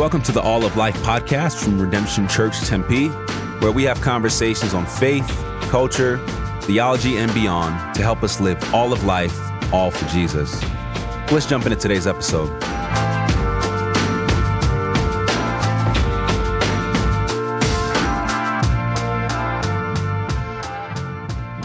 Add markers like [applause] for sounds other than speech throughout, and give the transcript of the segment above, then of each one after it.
Welcome to the All of Life podcast from Redemption Church Tempe, where we have conversations on faith, culture, theology, and beyond to help us live all of life, all for Jesus. Let's jump into today's episode.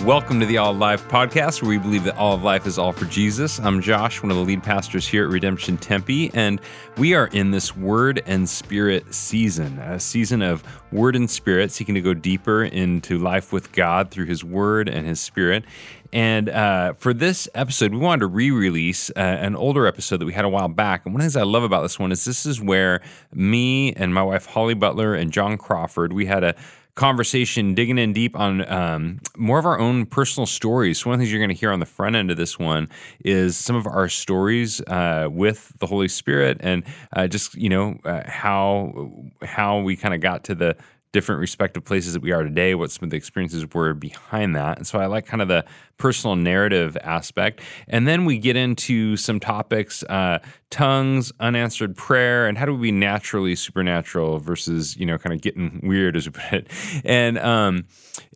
Welcome to the All of Life podcast, where we believe that all of life is all for Jesus. I'm Josh, one of the lead pastors here at Redemption Tempe, and we are in this Word and Spirit season, a season of Word and Spirit, seeking to go deeper into life with God through His Word and His Spirit. And uh, for this episode, we wanted to re release uh, an older episode that we had a while back. And one of the things I love about this one is this is where me and my wife, Holly Butler, and John Crawford, we had a conversation digging in deep on um, more of our own personal stories. One of the things you're going to hear on the front end of this one is some of our stories uh, with the Holy Spirit and uh, just you know uh, how how we kind of got to the different respective places that we are today, what some of the experiences were behind that. And so I like kind of the personal narrative aspect. And then we get into some topics uh, tongues, unanswered prayer, and how do we be naturally supernatural versus, you know, kind of getting weird, as we put it. And, um,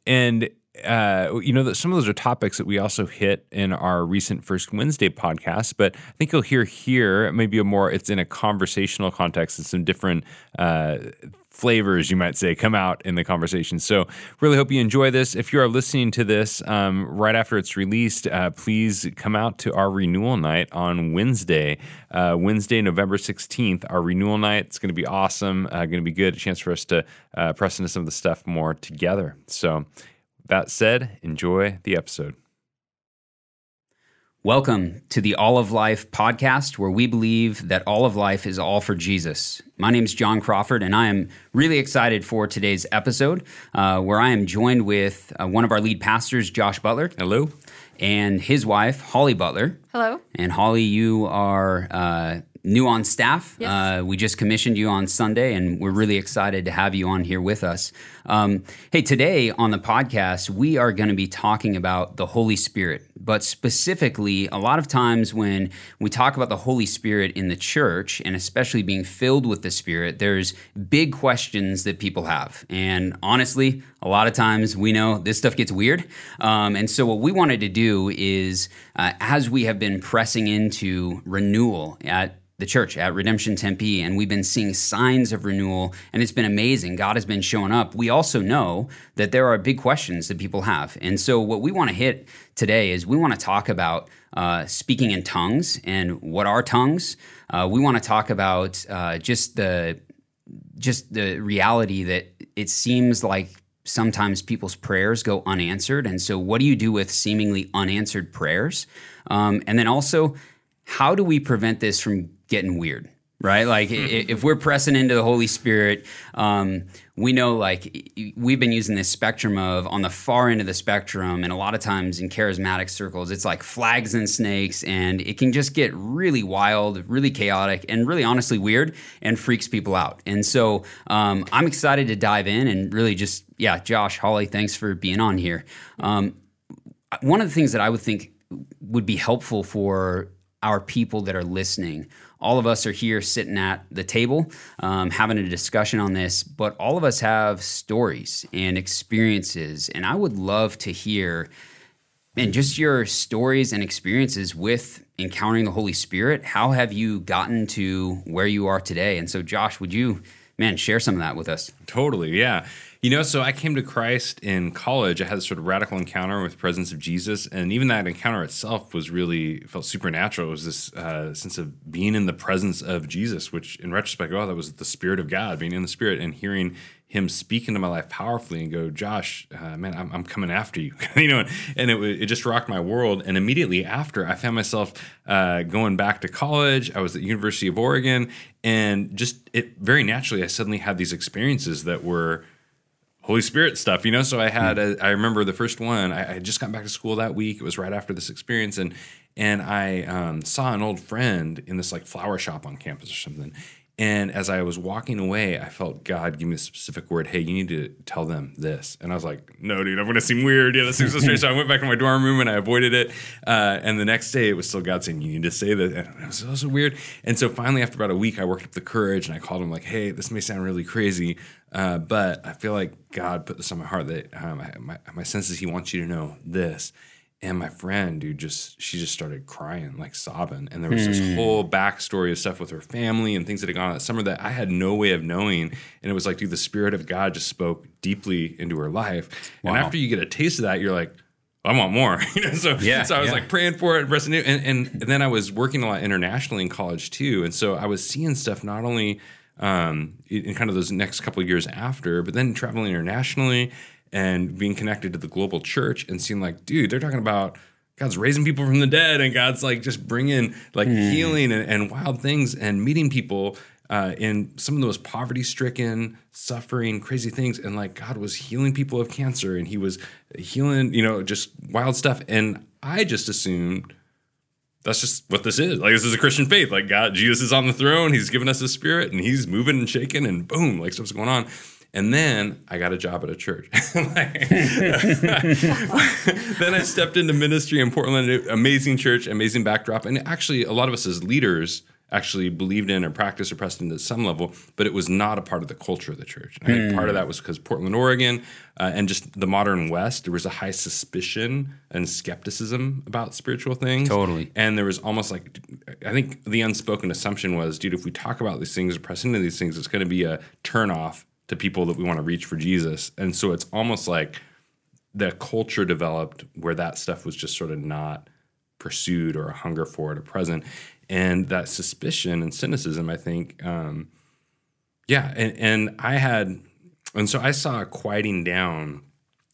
and, uh, you know, that some of those are topics that we also hit in our recent First Wednesday podcast. But I think you'll hear here maybe a more it's in a conversational context and some different uh, flavors, you might say, come out in the conversation. So, really hope you enjoy this. If you are listening to this um, right after it's released, uh, please come out to our renewal night on Wednesday, uh, Wednesday, November 16th. Our renewal night. It's going to be awesome, uh, going to be good. A chance for us to uh, press into some of the stuff more together. So, that said, enjoy the episode. Welcome to the All of Life podcast, where we believe that all of life is all for Jesus. My name is John Crawford, and I am really excited for today's episode, uh, where I am joined with uh, one of our lead pastors, Josh Butler. Hello. And his wife, Holly Butler. Hello. And Holly, you are uh, new on staff. Yes. Uh, we just commissioned you on Sunday, and we're really excited to have you on here with us. Um, hey, today on the podcast, we are going to be talking about the Holy Spirit, but specifically, a lot of times when we talk about the Holy Spirit in the church, and especially being filled with the Spirit, there's big questions that people have. And honestly, a lot of times we know this stuff gets weird. Um, and so, what we wanted to do is, uh, as we have been pressing into renewal at the church at Redemption Tempe, and we've been seeing signs of renewal, and it's been amazing. God has been showing up. We also know that there are big questions that people have. And so, what we want to hit today is we want to talk about uh, speaking in tongues and what are tongues. Uh, we want to talk about uh, just the just the reality that it seems like sometimes people's prayers go unanswered. And so, what do you do with seemingly unanswered prayers? Um, and then also, how do we prevent this from getting weird? Right? Like, if we're pressing into the Holy Spirit, um, we know like we've been using this spectrum of on the far end of the spectrum, and a lot of times in charismatic circles, it's like flags and snakes, and it can just get really wild, really chaotic, and really honestly weird and freaks people out. And so, um, I'm excited to dive in and really just, yeah, Josh, Holly, thanks for being on here. Um, one of the things that I would think would be helpful for our people that are listening. All of us are here sitting at the table um, having a discussion on this, but all of us have stories and experiences. And I would love to hear and just your stories and experiences with encountering the Holy Spirit. How have you gotten to where you are today? And so, Josh, would you, man, share some of that with us? Totally, yeah. You know, so I came to Christ in college. I had this sort of radical encounter with the presence of Jesus, and even that encounter itself was really felt supernatural. It was this uh, sense of being in the presence of Jesus, which, in retrospect, oh, that was the Spirit of God, being in the Spirit and hearing Him speak into my life powerfully, and go, Josh, uh, man, I'm, I'm, coming after you, [laughs] you know. And it it just rocked my world. And immediately after, I found myself uh, going back to college. I was at University of Oregon, and just it very naturally, I suddenly had these experiences that were Holy Spirit stuff, you know. So I had, a, I remember the first one. I, I just got back to school that week. It was right after this experience, and and I um, saw an old friend in this like flower shop on campus or something, And as I was walking away, I felt God give me a specific word. Hey, you need to tell them this. And I was like, no, dude, I'm going to seem weird. Yeah, that seems so strange. so I went back to my dorm room and I avoided it. Uh, and the next day, it was still God saying, you need to say that. And it was so, so weird. And so finally, after about a week, I worked up the courage and I called him like, hey, this may sound really crazy, uh, but I feel like God put this on my heart that um, my, my sense is He wants you to know this. And my friend, dude, just she just started crying, like sobbing. And there was this Hmm. whole backstory of stuff with her family and things that had gone on that summer that I had no way of knowing. And it was like, dude, the spirit of God just spoke deeply into her life. And after you get a taste of that, you're like, I want more. [laughs] you know, so Yeah, so I was yeah. like praying for it, pressing it, and, and and then I was working a lot internationally in college too, and so I was seeing stuff not only um, in in kind of those next couple of years after, but then traveling internationally and being connected to the global church and seeing like, dude, they're talking about God's raising people from the dead and God's like just bringing like healing and, and wild things and meeting people uh, in some of those poverty stricken, suffering, crazy things. And like God was healing people of cancer and he was healing, you know, just wild stuff. And I just assumed that's just what this is. Like this is a Christian faith. Like God, Jesus is on the throne. He's given us His Spirit, and He's moving and shaking, and boom, like stuff's going on. And then I got a job at a church. [laughs] Like- [laughs] then I stepped into ministry in Portland. Amazing church, amazing backdrop, and actually, a lot of us as leaders actually believed in or practiced or pressed into some level, but it was not a part of the culture of the church. And I think part of that was because Portland, Oregon, uh, and just the modern West, there was a high suspicion and skepticism about spiritual things. Totally. And there was almost like, I think the unspoken assumption was, dude, if we talk about these things or press into these things, it's going to be a turnoff to people that we want to reach for Jesus. And so it's almost like the culture developed where that stuff was just sort of not pursued or a hunger for it or present. And that suspicion and cynicism, I think, um, yeah. And, and I had, and so I saw a quieting down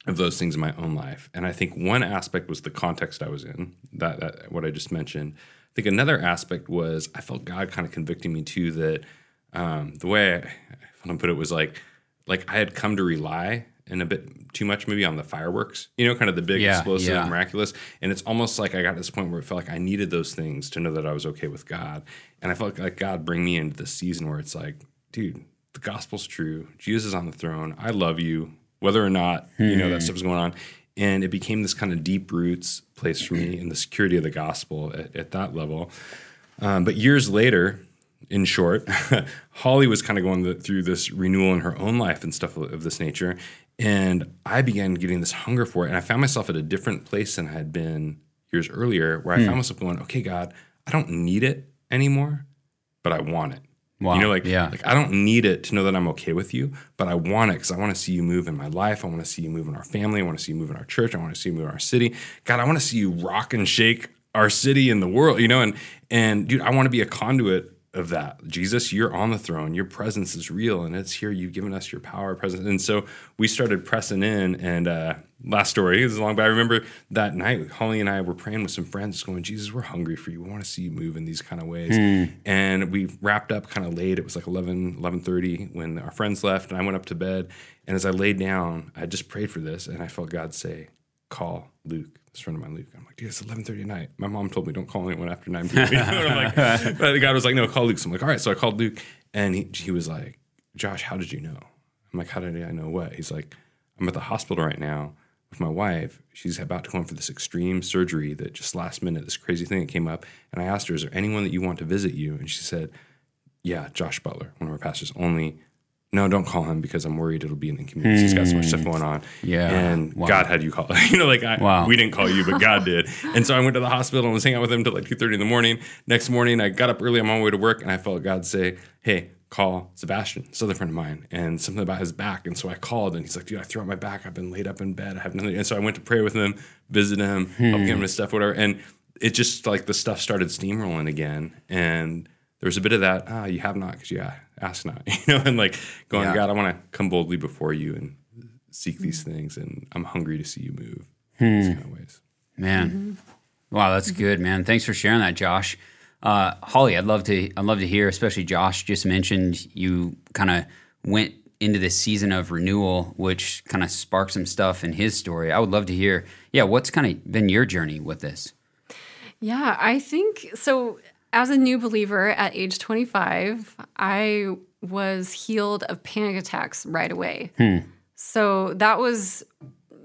of those things in my own life. And I think one aspect was the context I was in, that, that what I just mentioned. I think another aspect was I felt God kind of convicting me too that um, the way I, I want to put it was like like I had come to rely and a bit too much maybe on the fireworks, you know, kind of the big Yeah, explosive yeah. miraculous. And it's almost like I got to this point where it felt like I needed those things to know that I was okay with God. And I felt like God bring me into this season where it's like, dude, the gospel's true. Jesus is on the throne. I love you, whether or not, you know, that stuff is going on. And it became this kind of deep roots place for me in the security of the gospel at, at that level. Um, but years later, in short, [laughs] Holly was kind of going the, through this renewal in her own life and stuff of this nature. And I began getting this hunger for it. And I found myself at a different place than I had been years earlier, where I Hmm. found myself going, okay, God, I don't need it anymore, but I want it. Wow. You know, like, Yeah. like I don't need it to know that I'm okay with you, but I want it because I want to see you move in my life. I want to see you move in our family. I want to see you move in our church. I want to see you move in our city. God, I want to see you rock and shake our city and the world. You know, and and dude, I want to be a conduit of that. Jesus, you're on the throne. Your presence is real, and it's here. You've given us your power, presence. And so we started pressing in. And uh, last story is long, but I remember that night, Holly and I were praying with some friends, going, Jesus, we're hungry for you. We want to see you move in these kind of ways. And we wrapped up kind of late. It was like 11, 11.30 when our friends left, and I went up to bed. And as I laid down, I just prayed for this, and I felt God say, call Luke, this friend of mine, Luke. I'm like, dude, it's 11:30 at night. My mom told me don't call anyone after 9 p.m. [laughs] You know, and I'm like, [laughs] but God was like, no, call Luke. So I'm like, all right. So I called Luke, and he, he was like, Josh, how did you know? I'm like, how did I know what? He's like, I'm at the hospital right now with my wife. She's about to go in for this extreme surgery that just last minute, this crazy thing that came up. And I asked her, is there anyone that you want to visit you? And she said, yeah, Josh Butler, one of our pastors. Only, no, don't call him because I'm worried it'll be an inconvenience. He's got so much stuff going on. Yeah. And Wow. God had you call. [laughs] you know, like I, Wow. we didn't call you, but God did. And so I went to the hospital and was hanging out with him until like 2.30 in the morning. Next morning, I got up early on my way to work and I felt God say, hey, call Sebastian, this other friend of mine, and something about his back. And so I called and he's like, dude, I threw out my back. I've been laid up in bed. I have nothing. And so I went to pray with him, visit him, help him his stuff, whatever. And it just like the stuff started steamrolling again. And there was a bit of that, ah, you have not because you ask not, [laughs] you know, and like going, Yeah. God, I want to come boldly before you and seek these things. And I'm hungry to see you move in these kind of ways. Man, wow, that's good, man. Thanks for sharing that, Josh. Uh, Holly, I'd love to. I'd love to hear. Especially Josh just mentioned you kind of went into this season of renewal, which kind of sparked some stuff in his story. I would love to hear. Yeah, what's kind of been your journey with this? Yeah, I think so. As a new believer at age 25, I was healed of panic attacks right away. So that was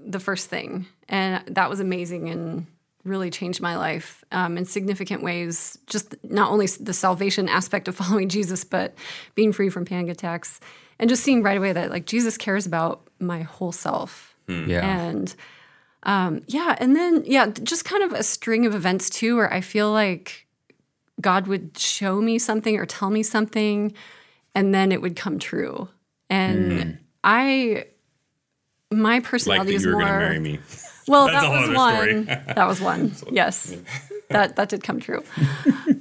the first thing. And that was amazing and really changed my life um, in significant ways. Just not only the salvation aspect of [laughs] following Jesus, but being free from panic attacks and just seeing right away that like Jesus cares about my whole self. Yeah. And um, yeah, and then yeah, just kind of a string of events too, where I feel like God would show me something or tell me something, and then it would come true. And I, my Like personality that is more. going to marry me. [laughs] Well, [laughs] that was one. that was one. Yes, [laughs] that that did come true.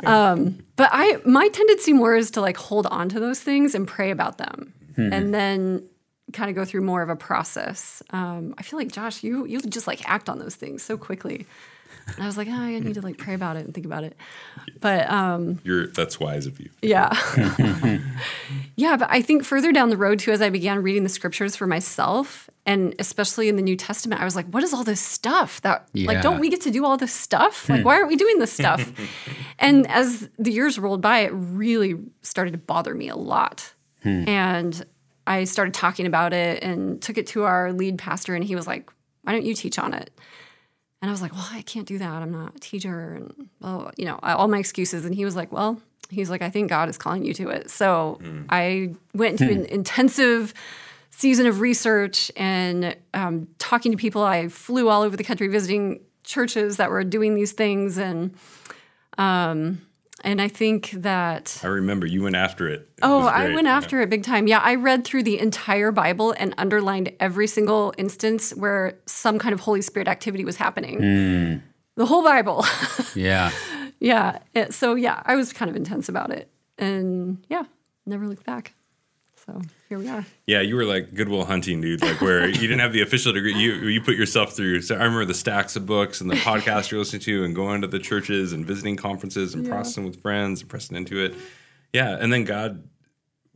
Um, but I, my tendency more is to like hold on to those things and pray about them, Hmm. and then kind of go through more of a process. Um, I feel like Josh, you you just like act on those things so quickly. And I was like, oh, I need to like pray about it and think about it. But um, You're that's wise of you. yeah. [laughs] yeah, but I think further down the road too, as I began reading the scriptures for myself, and especially in the New Testament, I was like, what is all this stuff that like don't we get to do all this stuff? Like, why aren't we doing this stuff? [laughs] and as the years rolled by, it really started to bother me a lot. And I started talking about it and took it to our lead pastor, and he was like, Why don't you teach on it? And I was like, well, I can't do that. I'm not a teacher. And, well, you know, all my excuses. And he was like, well, he's like, I think God is calling you to it. So I went into an intensive season of research and um, talking to people. I flew all over the country visiting churches that were doing these things. And, um, and I think that I remember you went after it. It Oh, I went after it big time. Yeah, I read through the entire Bible and underlined every single instance where some kind of Holy Spirit activity was happening. Hmm. The whole Bible. [laughs] Yeah. yeah. So, yeah, I was kind of intense about it. And yeah, never looked back. So here we are. Yeah, you were like Good Will Hunting, dude. Like where you didn't have the official degree, you you put yourself through. So I remember the stacks of books and the [laughs] podcasts you're listening to, and going to the churches and visiting conferences and processing with friends and pressing into it. Yeah, and then God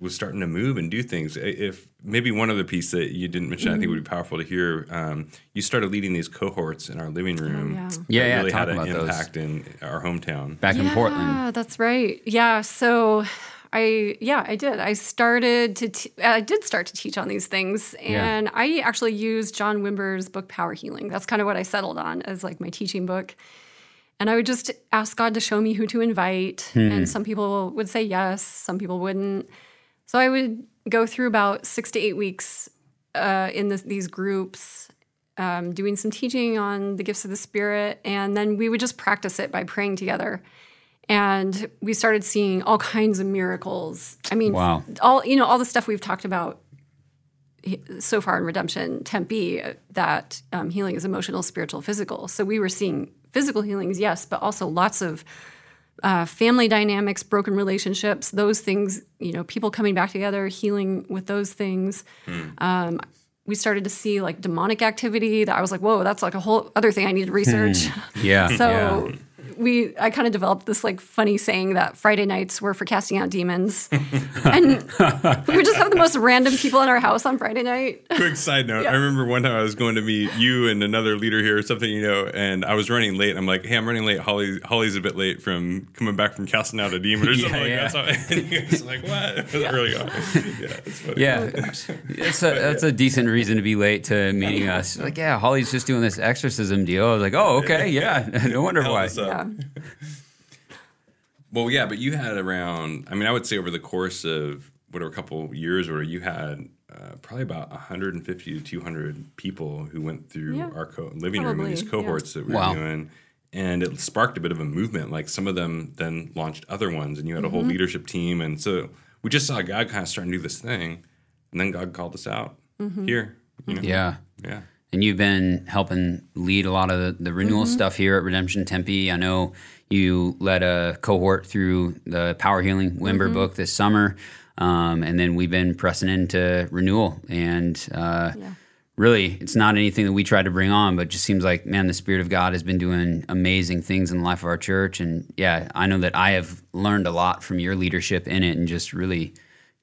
was starting to move and do things. If maybe one other piece that you didn't mention, I think would be powerful to hear. Um, you started leading these cohorts in our living room. yeah. that Yeah, yeah, really talk had an about those. impact in our hometown. Back in Portland. Yeah, that's right. Yeah, so I yeah, I did. I started to t- I did start to teach on these things and I actually used John Wimber's book Power Healing. That's kind of what I settled on as like my teaching book. And I would just ask God to show me who to invite and some people would say yes, some people wouldn't. So I would go through about 6 to 8 weeks uh, in this, these groups um, doing some teaching on the gifts of the Spirit, and then we would just practice it by praying together. And we started seeing all kinds of miracles. I mean, Wow. all you know, all the stuff we've talked about so far in Redemption Tempe, that um, healing is emotional, spiritual, physical. So we were seeing physical healings, yes, but also lots of uh, family dynamics, broken relationships, those things. You know, people coming back together, healing with those things Um, we started to see like demonic activity that I was like, whoa, that's like a whole other thing I need to research. Yeah. [laughs] so we I kind of developed this like funny saying that Friday nights were for casting out demons. [laughs] and we would just have the most random people in our house on Friday night. [laughs] Quick side note: I remember one time I was going to meet you and another leader here, or something, you know, and I was running late. I'm like, "Hey, I'm running late. Holly, Holly's a bit late from coming back from casting out a demon or [laughs] something yeah. like that." So, and you guys are like, "What?" It was early on. Yeah, it's funny. Yeah, it's a, that's a decent reason to be late to meeting us. Like, yeah, Holly's just doing this exorcism deal. I was like, oh, okay, yeah, no wonder Held why. us up. [laughs] Well, yeah, but you had around. I mean, I would say over the course of whatever couple years, where you had uh, probably about 150 to 200 people who went through Yeah, our co- living room in these probably, yeah. cohorts that we Wow. were doing, and it sparked a bit of a movement. Like some of them then launched other ones, and you had a Mm-hmm. whole leadership team, and so we just saw God kind of starting to do this thing, and then God called us out Mm-hmm. here. You know? Yeah. yeah. And you've been helping lead a lot of the, the renewal stuff here at Redemption Tempe. I know you led a cohort through the Power Healing Wimber book this summer. Um, and then we've been pressing into renewal. And uh, really, it's not anything that we tried to bring on, but just seems like, man, the Spirit of God has been doing amazing things in the life of our church. And yeah, I know that I have learned a lot from your leadership in it and just really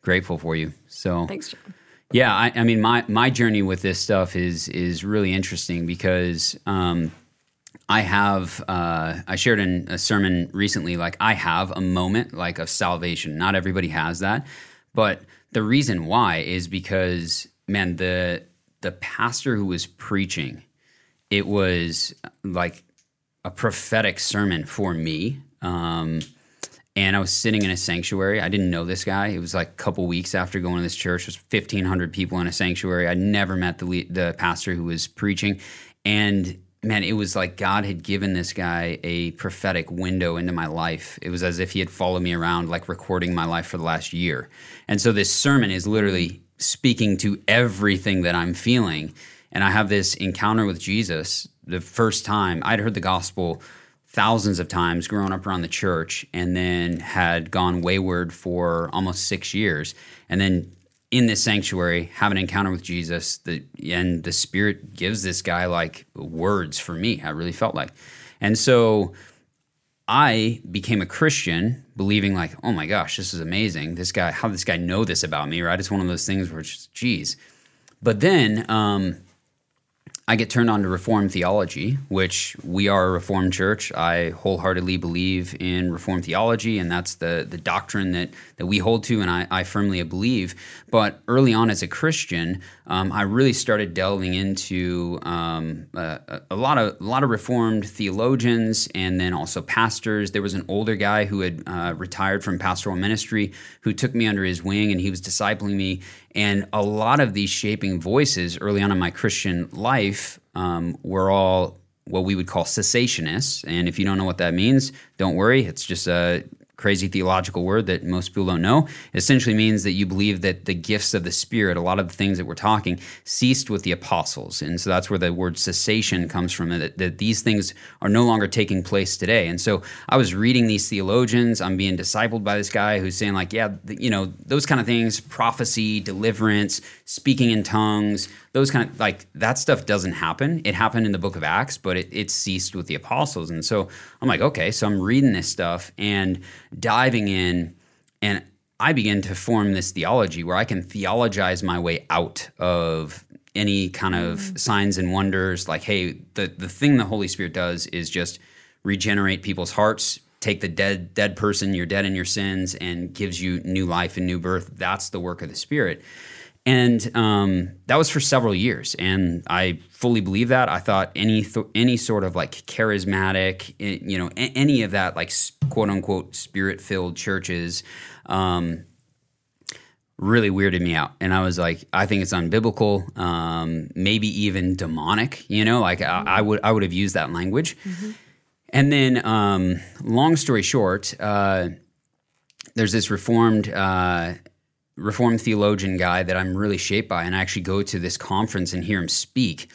grateful for you. So Thanks, John. Yeah, I, I mean, my my journey with this stuff is is really interesting because um, I have, uh, I shared in a sermon recently, like I have a moment like of salvation. Not everybody has that, but the reason why is because, man, the the pastor who was preaching, it was like a prophetic sermon for me. Um, and I was sitting in a sanctuary. I didn't know this guy. It was like a couple weeks after going to this church. It was fifteen hundred people in a sanctuary. I'd never met the the pastor who was preaching, and man, it was like God had given this guy a prophetic window into my life. It was as if he had followed me around, like recording my life for the last year. And so this sermon is literally speaking to everything that I'm feeling. And I have this encounter with Jesus the first time I'd heard the gospel thousands of times growing up around the church and then had gone wayward for almost six years. And then in this sanctuary, have an encounter with Jesus, the, and the Spirit gives this guy like words for me. I really felt like, and so I became a Christian, believing like, oh my gosh, this is amazing. This guy, how did this guy know this about me, right? It's one of those things where it's just, geez. But then um, I get turned on to Reformed theology, which we are a Reformed church. I wholeheartedly believe in Reformed theology, and that's the, the doctrine that, that we hold to, and I, I firmly believe. But early on as a Christian, um, I really started delving into um, a, a, lot of a lot of Reformed theologians, and then also pastors. There was an older guy who had uh, retired from pastoral ministry who took me under his wing, and he was discipling me. And a lot of these shaping voices early on in my Christian life um, were all what we would call cessationists. And if you don't know what that means, don't worry. It's just a crazy theological word that most people don't know. It essentially means that you believe that the gifts of the Spirit, a lot of the things that we're talking, ceased with the apostles. And so that's where the word cessation comes from, that, that these things are no longer taking place today. And so I was reading these theologians. I'm being discipled by this guy who's saying, like, yeah, you know, those kind of things prophecy, deliverance, speaking in tongues, those kind of like that stuff doesn't happen. It happened in the book of Acts, but it, it ceased with the apostles. And so I'm like, okay, so I'm reading this stuff and diving in, and I begin to form this theology where I can theologize my way out of any kind of mm. signs and wonders. Like, hey, the, the thing the Holy Spirit does is just regenerate people's hearts, take the dead dead person, you're dead in your sins, and gives you new life and new birth. That's the work of the Spirit. And um, that was for several years, and I fully believe that. I thought any th- any sort of like charismatic, you know, a- any of that like quote unquote spirit filled churches, um, really weirded me out. And I was like, I think it's unbiblical, um, maybe even demonic. You know, like I, I, would I would have used that language. Mm-hmm. And then, um, long story short, uh, there's this reformed. Uh, Reformed theologian guy that I'm really shaped by, and I actually go to this conference and hear him speak.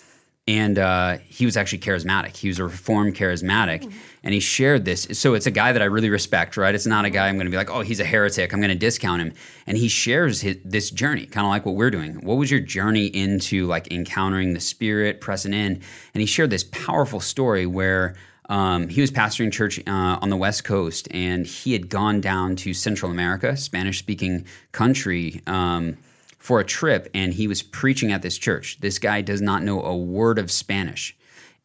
And uh, he was actually charismatic. He was a Reformed charismatic, mm-hmm. and he shared this. So it's a guy that I really respect, right? It's not a guy I'm going to be like, oh, he's a heretic. I'm going to discount him. And he shares his, this journey, kind of like what we're doing. What was your journey into like encountering the Spirit, pressing in? And he shared this powerful story where um, he was pastoring church uh, on the West Coast, and he had gone down to Central America, Spanish speaking country, um, for a trip, and he was preaching at this church. This guy does not know a word of Spanish.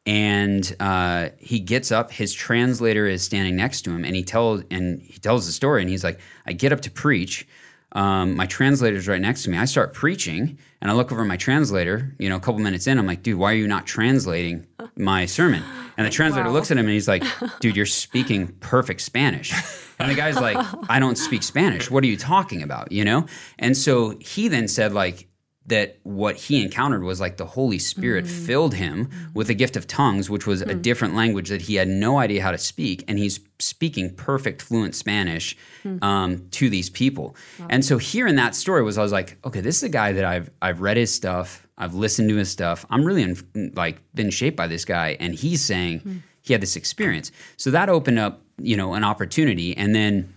And uh, he gets up. His translator is standing next to him, and he tells and he tells the story. And he's like, "I get up to preach. Um, my translator's right next to me. I start preaching, and I look over my translator. You know, a couple minutes in, I'm like, dude, why are you not translating my sermon? And the [laughs] translator wow. looks at him and he's like, dude, you're speaking perfect Spanish. And the guy's like, I don't speak Spanish. What are you talking about? You know? And so he then said, like, that what he encountered was like the Holy Spirit mm-hmm. filled him with a gift of tongues, which was mm-hmm. a mm. different language that he had no idea how to speak. And he's speaking perfect, fluent Spanish mm-hmm. um, to these people. Wow. And so hearing that story was, I was like, okay, this is a guy that I've, I've read his stuff. I've listened to his stuff. I'm really in, like been shaped by this guy. And he's saying hmm. he had this experience. So that opened up, you know, an opportunity. And then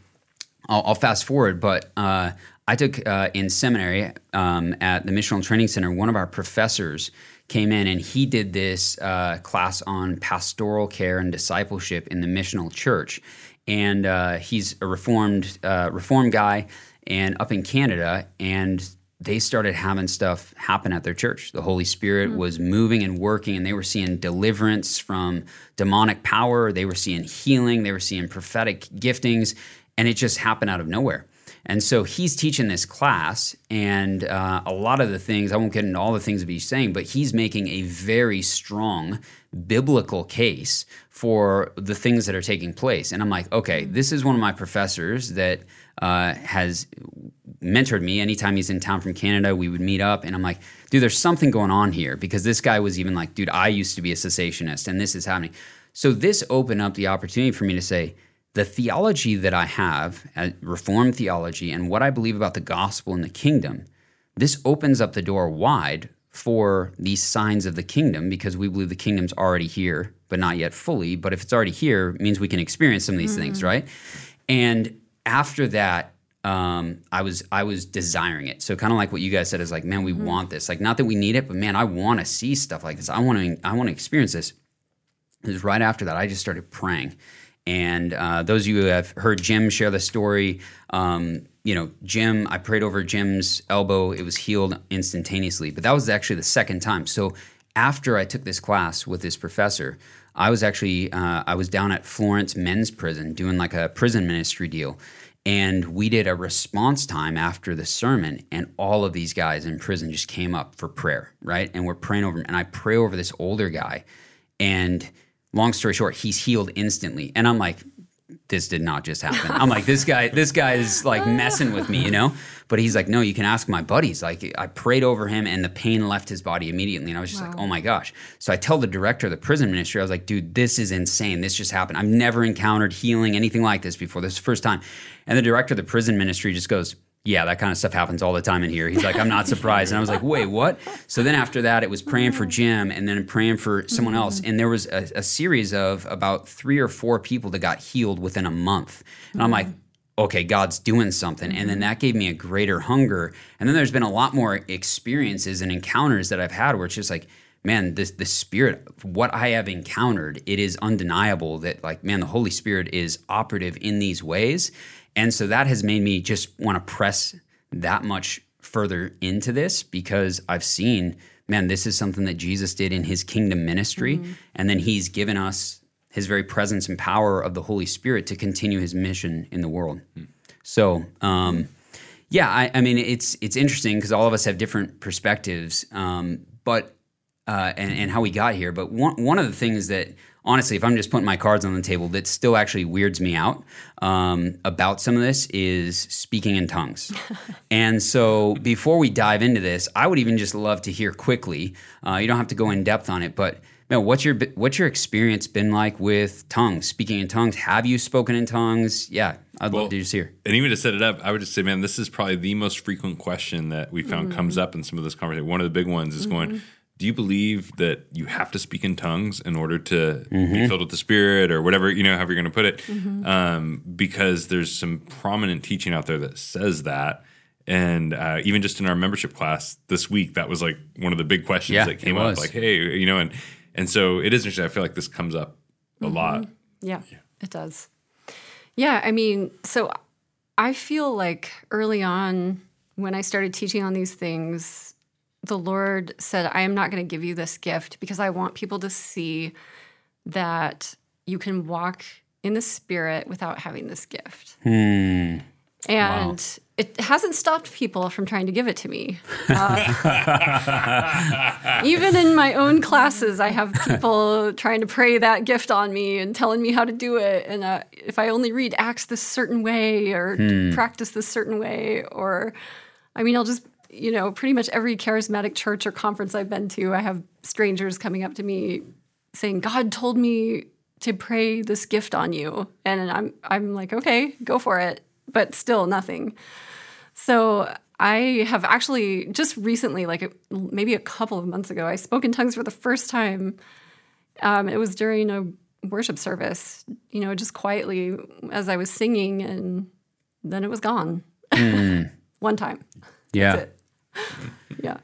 I'll, I'll fast forward, but uh, I took uh, in seminary um, at the Missional Training Center. One of our professors came in and he did this uh, class on pastoral care and discipleship in the missional church. And uh, he's a reformed uh, reformed guy and up in Canada. And they started having stuff happen at their church. The Holy Spirit mm. was moving and working, and they were seeing deliverance from demonic power. They were seeing healing. They were seeing prophetic giftings, and it just happened out of nowhere. And so he's teaching this class, and uh, a lot of the things, I won't get into all the things that he's saying, but he's making a very strong biblical case for the things that are taking place. And I'm like, okay, this is one of my professors that uh, has mentored me. Anytime he's in town from Canada, we would meet up, and I'm like, dude, there's something going on here because this guy was even like, dude, I used to be a cessationist, and this is happening. So this opened up the opportunity for me to say, the theology that I have, uh, Reformed theology, and what I believe about the gospel and the kingdom, this opens up the door wide for these signs of the kingdom because we believe the kingdom's already here, but not yet fully. But if it's already here, it means we can experience some of these mm-hmm. things, right? And after that, um, I was I was desiring it. So kind of like what you guys said is like, man, we mm-hmm. want this. Like, not that we need it, but man, I want to see stuff like this. I want to I want to experience this. It was right after that I just started praying. And uh, those of you who have heard Jim share the story, um, you know, Jim, I prayed over Jim's elbow. It was healed instantaneously. But that was actually the second time. So after I took this class with this professor, I was actually uh, I was down at Florence Men's Prison doing like a prison ministry deal, and we did a response time after the sermon, and all of these guys in prison just came up for prayer, right? And we're praying over him, and I pray over this older guy, and long story short, he's healed instantly. And I'm like, this did not just happen. I'm like, this guy, this guy is like messing with me, you know? But he's like, no, you can ask my buddies. Like, I prayed over him and the pain left his body immediately. And I was just wow. like, oh my gosh. So I tell the director of the prison ministry, I was like, dude, this is insane. This just happened. I've never encountered healing, anything like this before. This is the first time. And the director of the prison ministry just goes, yeah, that kind of stuff happens all the time in here. He's like, I'm not surprised. And I was like, wait, what? So then after that, it was praying for Jim and then praying for someone else. Mm-hmm. And there was a, a series of about three or four people that got healed within a month. And I'm like, mm-hmm. okay, God's doing something. And then mm-hmm. that gave me a greater hunger. And then there's been a lot more experiences and encounters that I've had where it's just like, man, this the spirit, what I have encountered, it is undeniable that like, man, the Holy Spirit is operative in these ways. And so that has made me just want to press that much further into this because I've seen, man, this is something that Jesus did in his kingdom ministry. Mm-hmm. And then he's given us his very presence and power of the Holy Spirit to continue his mission in the world. Mm. So, um, yeah, I, I, mean, it's it's interesting because all of us have different perspectives, um, but uh, and, and how we got here. But one one of the things that honestly, if I'm just putting my cards on the table, that still actually weirds me out um, about some of this is speaking in tongues. [laughs] and so before we dive into this, I would even just love to hear quickly. Uh, you don't have to go in depth on it, but man, what's your what's your experience been like with tongues, speaking in tongues? Have you spoken in tongues? Yeah, I'd well, love to just hear. And even to set it up, I would just say, man, this is probably the most frequent question that we found mm-hmm. comes up in some of this conversation. One of the big ones is mm-hmm. going do you believe that you have to speak in tongues in order to mm-hmm. be filled with the spirit or whatever you know however you're going to put it? Mm-hmm. um, because there's some prominent teaching out there that says that. And uh, even just in our membership class this week that was like one of the big questions yeah, that came up like hey you know and and so it is interesting. I feel like this comes up a mm-hmm. lot. Yeah, yeah. it does. Yeah i mean so i feel like early on when i started teaching on these things the Lord said, I am not going to give you this gift because I want people to see that you can walk in the Spirit without having this gift. Hmm. And wow. it hasn't stopped people from trying to give it to me. Uh, [laughs] even in my own classes, I have people trying to pray that gift on me and telling me how to do it. And uh, if I only read Acts this certain way or hmm. practice this certain way, or I mean, I'll just you know, pretty much every charismatic church or conference I've been to, I have strangers coming up to me saying, God told me to pray this gift on you. And I'm I'm like, okay, go for it. But still nothing. So I have actually just recently, like maybe a couple of months ago, I spoke in tongues for the first time. Um, it was during a worship service, you know, just quietly as I was singing, and then it was gone. Mm. [laughs] One time. Yeah. [laughs] yeah.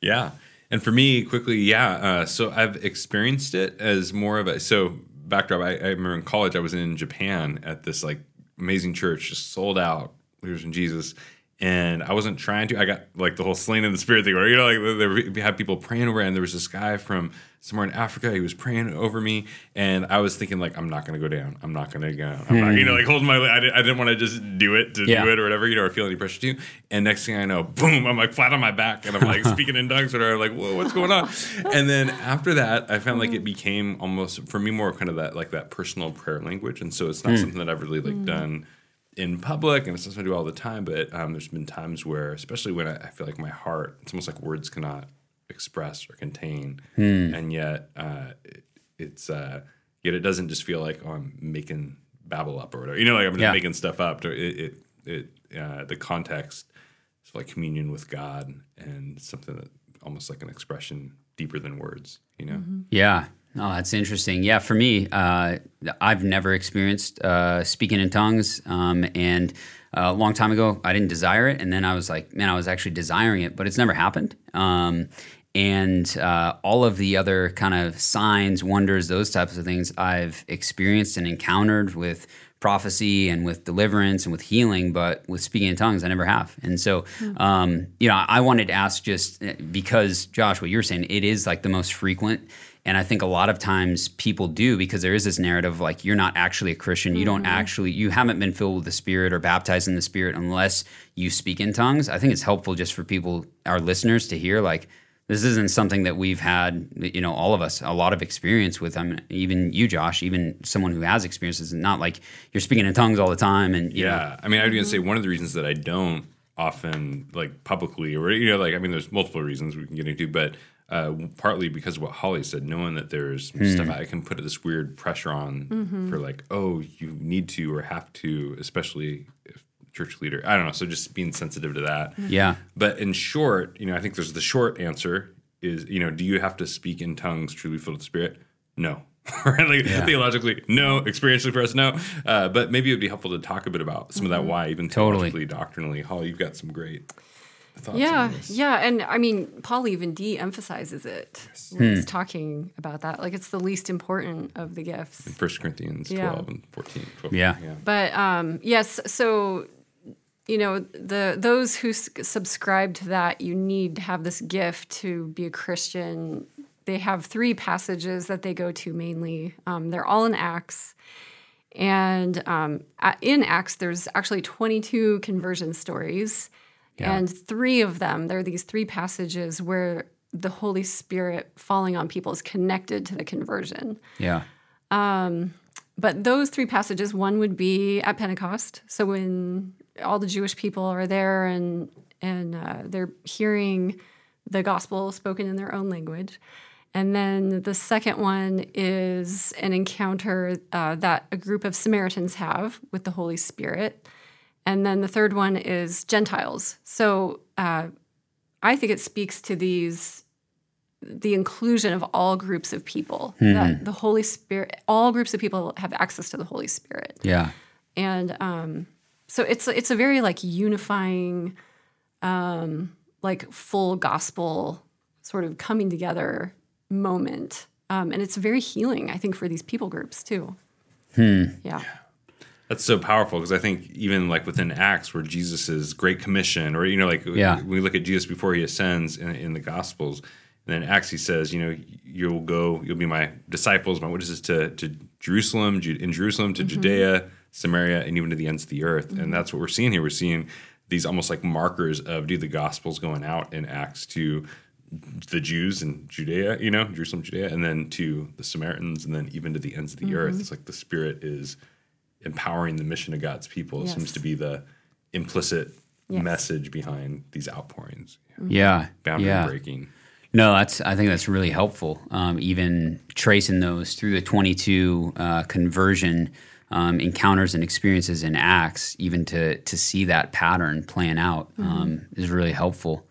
Yeah. And for me, quickly, yeah. Uh, so I've experienced it as more of a so backdrop. I, I, remember in college, I was in Japan at this like amazing church, just sold out leaders in Jesus, and I wasn't trying to. I got like the whole slain in the spirit thing, where you know, like we had people praying over, and there was this guy from somewhere in Africa. He was praying over me, and I was thinking like, I'm not going to go down. I'm not going to go. I'm not, you know, hmm. like holding my. I didn't, I didn't want to just do it to Yeah. do it or whatever, you know, or feel any pressure to. And next thing I know, boom, I'm like flat on my back, and I'm like [laughs] speaking in tongues, or whatever. Like, whoa, what's going on? And then after that, I found like it mm-hmm. became almost for me more kind of that like that personal prayer language, and so it's not hmm. something that I've really like hmm. done in public and it's something I do all the time, but um, there's been times where, especially when I, I feel like my heart, it's almost like words cannot express or contain, and yet uh, it, it's uh, yet it doesn't just feel like oh, I'm making babble up or whatever. You know, like I'm just Yeah. making stuff up. It it, it uh, the context is like communion with God and something that almost like an expression deeper than words. You know. Yeah. Oh, that's interesting. Yeah, for me, uh, I've never experienced uh, speaking in tongues. Um, and uh, a long time ago, I didn't desire it. And then I was like, man, I was actually desiring it, but it's never happened. Um, and uh, all of the other kind of signs, wonders, those types of things I've experienced and encountered with prophecy and with deliverance and with healing, but with speaking in tongues, I never have. And so, um, you know, I wanted to ask just uh, because, Josh, what you're saying, it is like the most frequent. And I think a lot of times people do because there is this narrative like you're not actually a Christian. You don't actually, you haven't been filled with the Spirit or baptized in the Spirit unless you speak in tongues. I think it's helpful just for people, our listeners, to hear like, this isn't something that we've had, you know, all of us a lot of experience with. I mean, even you, Josh, even someone who has experiences, not like you're speaking in tongues all the time. And you know, Yeah, I mean, I was gonna say mm-hmm. one of the reasons that I don't often like publicly, or you know, like I mean, there's multiple reasons we can get into, but uh, partly because of what Holly said, knowing that there's hmm. stuff I can put this weird pressure on mm-hmm. for like, oh, you need to or have to, especially if church leader. I don't know. So just being sensitive to that. yeah, But in short, you know, I think there's the short answer is, you know, do you have to speak in tongues truly filled with the Spirit? No. [laughs] right? Like theologically, no. Experientially for us, no. Uh, but maybe it would be helpful to talk a bit about some of that why, even Totally. theologically, doctrinally. Holly, you've got some great thoughts Yeah, on this. yeah, and I mean, Paul even de-emphasizes it when he's talking about that. Like it's the least important of the gifts. First Corinthians Yeah. 12 and 14. 12, Yeah. But um, yes, so you know the those who s- subscribe to that, you need to have this gift to be a Christian. They have three passages that they go to mainly. Um, they're all in Acts, and um, in Acts, there's actually 22 conversion stories, and three of them there are these three passages where the Holy Spirit falling on people is connected to the conversion. yeah, But those three passages, one would be at Pentecost. So when all the Jewish people are there and and uh, they're hearing the gospel spoken in their own language. And then the second one is an encounter uh, that a group of Samaritans have with the Holy Spirit. And then the third one is Gentiles. So uh, I think it speaks to these the inclusion of all groups of people that the holy spirit all groups of people have access to the holy spirit. Yeah, and um, so it's it's a very like unifying um, like full gospel sort of coming together moment. Um, and it's very healing i think for these people groups too. Yeah. That's so powerful because I think even like within Acts, where Jesus' Great Commission, or you know, like Yeah. when we look at Jesus before he ascends in, in the Gospels, and then Acts he says, you know, you'll go, you'll be my disciples, my witnesses to to Jerusalem, in Jerusalem, to mm-hmm. Judea, Samaria, and even to the ends of the earth. And mm-hmm. that's what we're seeing here. We're seeing these almost like markers of do the Gospels going out in Acts to the Jews in Judea, you know, Jerusalem, Judea, and then to the Samaritans, and then even to the ends of the earth. Mm-hmm. It's like the Spirit is empowering the mission of God's people. It seems to be the implicit Yes. message behind these outpourings. yeah, Boundary yeah. breaking. No, that's. I think that's really helpful. Um, even tracing those through the 22 uh, conversion um, encounters and experiences in Acts, even to to see that pattern playing out um, is really helpful.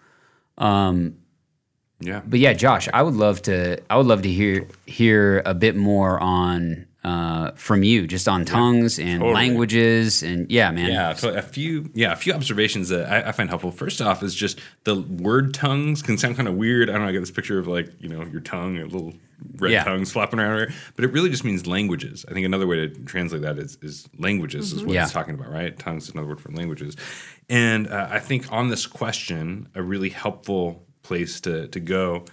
Yeah. But yeah, Josh, I would love to. I would love to hear hear a bit more on uh, from you, just on tongues and Totally. languages, and yeah, man. Yeah, so a few yeah, a few observations that I, I find helpful. First off, is just the word tongues can sound kind of weird. I don't know. I get this picture of like you know your tongue, your little red Yeah. tongues flapping around, everywhere. but it really just means languages. I think another way to translate that is, is languages is what Yeah. it's talking about, right? Tongues is another word for languages, and uh, I think on this question, a really helpful place to to go.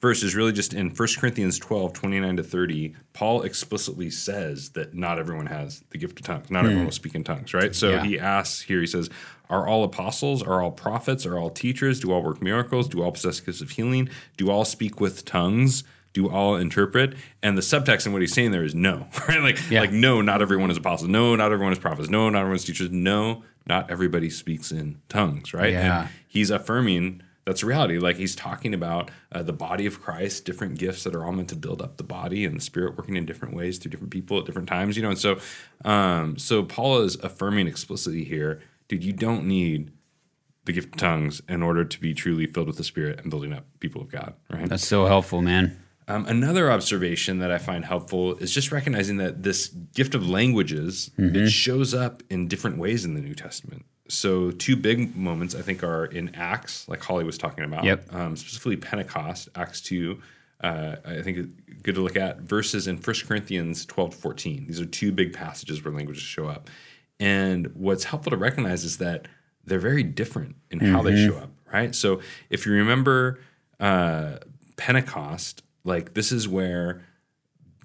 First is really just in 1 Corinthians 12, 29 to 30, Paul explicitly says that not everyone has the gift of tongues. Not everyone hmm. will speak in tongues, right? So Yeah. he asks here, he says, Are all apostles? Are all prophets? Are all teachers? Do all work miracles? Do all possess gifts of healing? Do all speak with tongues? Do all interpret? And the subtext in what he's saying there is no, [laughs] right? Like, Yeah. like no, not everyone is apostles. No, not everyone is prophets. No, not everyone's teachers. No, not everybody speaks in tongues, right? Yeah. And he's affirming that's reality. Like he's talking about uh, the body of Christ, different gifts that are all meant to build up the body, and the Spirit working in different ways through different people at different times. You know, and so, um, so Paul is affirming explicitly here, dude, you don't need the gift of tongues in order to be truly filled with the Spirit and building up people of God. Right. That's so helpful, man. Um, another observation that I find helpful is just recognizing that this gift of languages it shows up in different ways in the New Testament. So two big moments I think are in Acts, like Holly was talking about, Yep. um, specifically Pentecost, Acts two. Uh, I think it's good to look at verses in 1 Corinthians 12 to 14. These are two big passages where languages show up. And what's helpful to recognize is that they're very different in how they show up, right? So if you remember uh, Pentecost, like this is where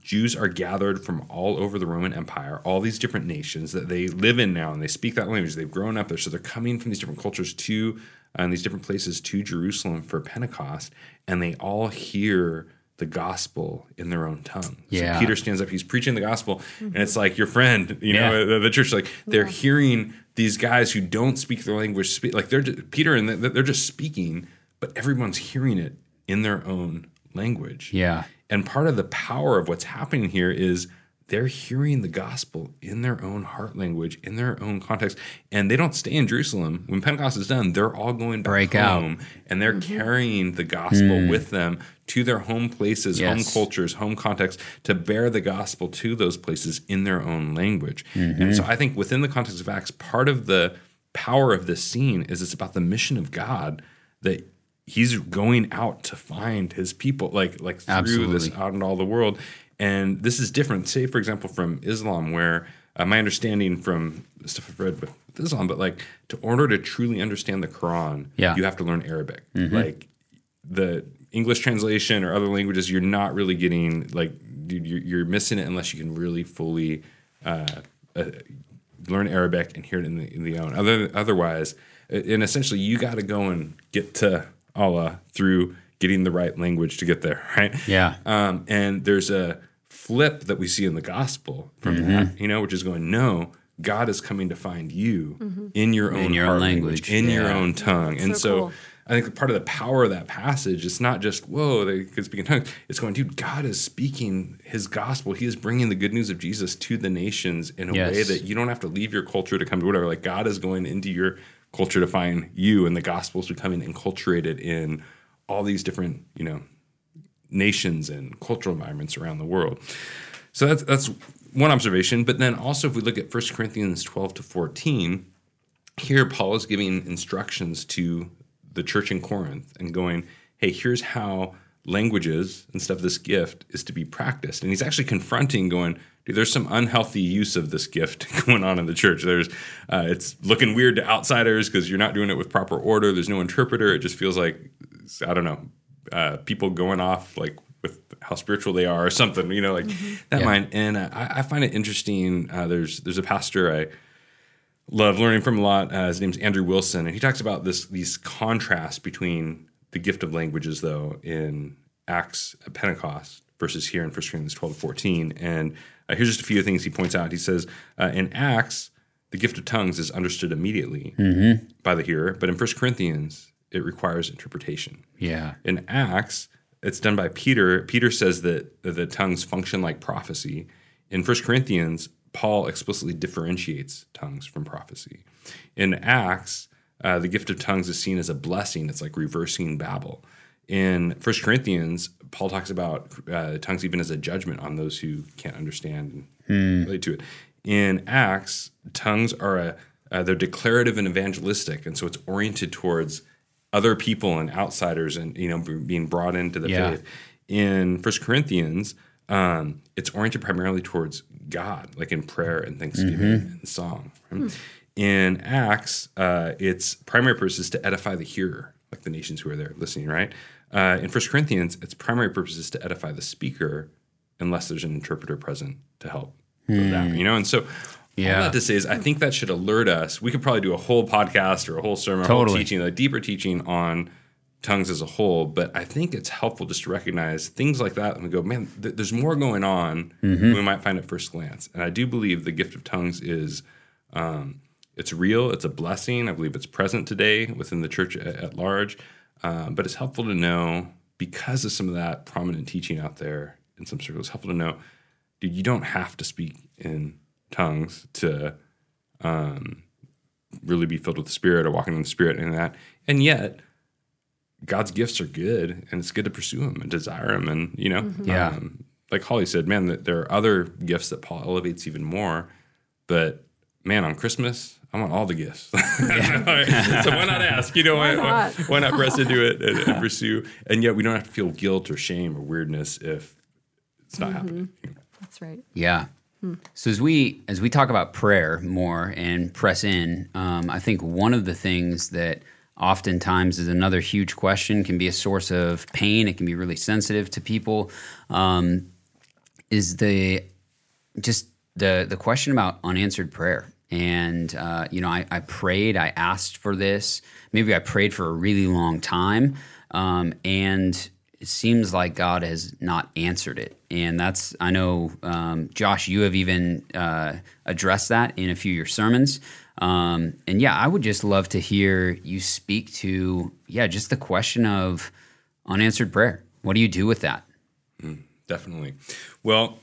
Jews are gathered from all over the Roman Empire, all these different nations that they live in now, and they speak that language. They've grown up there, so they're coming from these different cultures to uh, and these different places to Jerusalem for Pentecost, and they all hear the gospel in their own tongue. Yeah. So Peter stands up, he's preaching the gospel, and it's like your friend, you know, Yeah. the, the church, like they're hearing these guys who don't speak their language speak, like they're just, Peter and they're just speaking, but everyone's hearing it in their own language. Yeah. And part of the power of what's happening here is they're hearing the gospel in their own heart language, in their own context, and they don't stay in Jerusalem. When Pentecost is done, they're all going back Break out. home, and they're mm-hmm. carrying the gospel mm. with them to their home places, Yes. home cultures, home contexts, to bear the gospel to those places in their own language. And so mm-hmm. I think within the context of Acts, part of the power of this scene is it's about the mission of God that he's going out to find his people like like through this Absolutely. out in all the world and this is different say for example from islam where uh, my understanding from stuff i've read with islam but like to order to truly understand the quran Yeah. you have to learn arabic like the english translation or other languages you're not really getting like dude, you're, you're missing it unless you can really fully uh, uh, learn Arabic and hear it in the in the own. Other otherwise, and essentially, you got to go and get to Allah through getting the right language to get there, [laughs] right? Yeah. Um, and there's a flip that we see in the gospel from Mm-hmm. that, you know, which is going, no, God is coming to find you in your own your own heart language. in your own tongue. and So so cool. I think part of the power of that passage is not just, whoa, they could speak in tongues. It's going, dude, God is speaking his gospel. He is bringing the good news of Jesus to the nations in a way that you don't have to leave your culture to come to whatever. Like God is going into your culture to find you, and the gospel is becoming enculturated in all these different, you know, nations and cultural environments around the world. So that's that's one observation. But then also, if we look at 1 Corinthians 12 to 14, here Paul is giving instructions to the church in Corinth and going, hey, here's how languages and stuff, this gift is to be practiced. And he's actually confronting, going, dude, there's some unhealthy use of this gift [laughs] going on in the church. There's, uh, it's looking weird to outsiders because you're not doing it with proper order. There's no interpreter. It just feels like, I don't know, uh, people going off like with how spiritual they are or something, you know, like that Yeah. mind. And uh, I, I find it interesting. Uh, there's there's a pastor I love learning from a lot. Uh, his name's Andrew Wilson, and he talks about this these contrasts between the gift of languages, though, in Acts at Pentecost versus here in 1 Corinthians 12 to 14. And uh, here's just a few things he points out. He says uh, in Acts, the gift of tongues is understood immediately by the hearer, but in 1 Corinthians, it requires interpretation. Yeah. In Acts, it's done by Peter. Peter says that the tongues function like prophecy. In 1 Corinthians, Paul explicitly differentiates tongues from prophecy. In Acts, uh, the gift of tongues is seen as a blessing. It's like reversing Babel. In First Corinthians, Paul talks about uh, tongues even as a judgment on those who can't understand and relate to it. In Acts, tongues are a uh, they're declarative and evangelistic, and so it's oriented towards other people and outsiders, and you know being brought into the Yeah. faith. In First Corinthians, um, it's oriented primarily towards God, like in prayer and thanksgiving and song. right? In Acts, uh, its primary purpose is to edify the hearer, like the nations who are there listening. Right? Uh, in First Corinthians, its primary purpose is to edify the speaker, unless there's an interpreter present to help with that. You know, and so. Yeah. All that to say is, I think that should alert us. We could probably do a whole podcast or a whole sermon, a whole Totally. teaching, a deeper teaching on tongues as a whole. But I think it's helpful just to recognize things like that and we go, man, th- there's more going on than we might find at first glance. And I do believe the gift of tongues is um, it's real, it's a blessing. I believe it's present today within the church at, at large. Um, but it's helpful to know because of some of that prominent teaching out there in some circles. Helpful to know, dude, you don't have to speak in tongues to um, really be filled with the Spirit or walking in the Spirit and that. And yet, God's gifts are good, and it's good to pursue them and desire them. And you know, Yeah. um, like Holly said, man, that there are other gifts that Paul elevates even more. But man, on Christmas, I want all the gifts. [laughs] so why not ask? You know, why, why, not? why not press into it and, and [laughs] pursue? And yet, we don't have to feel guilt or shame or weirdness if it's not happening. That's right. Yeah. So as we as we talk about prayer more and press in, um, I think one of the things that oftentimes is another huge question can be a source of pain. It can be really sensitive to people. Um, is the just the the question about unanswered prayer. And uh, you know, I, I prayed, I asked for this. Maybe I prayed for a really long time, um, and it seems like God has not answered it. And that's I know, um, Josh, you have even uh, addressed that in a few of your sermons. Um, and yeah, I would just love to hear you speak to yeah, just the question of unanswered prayer. What do you do with that? Definitely. Well,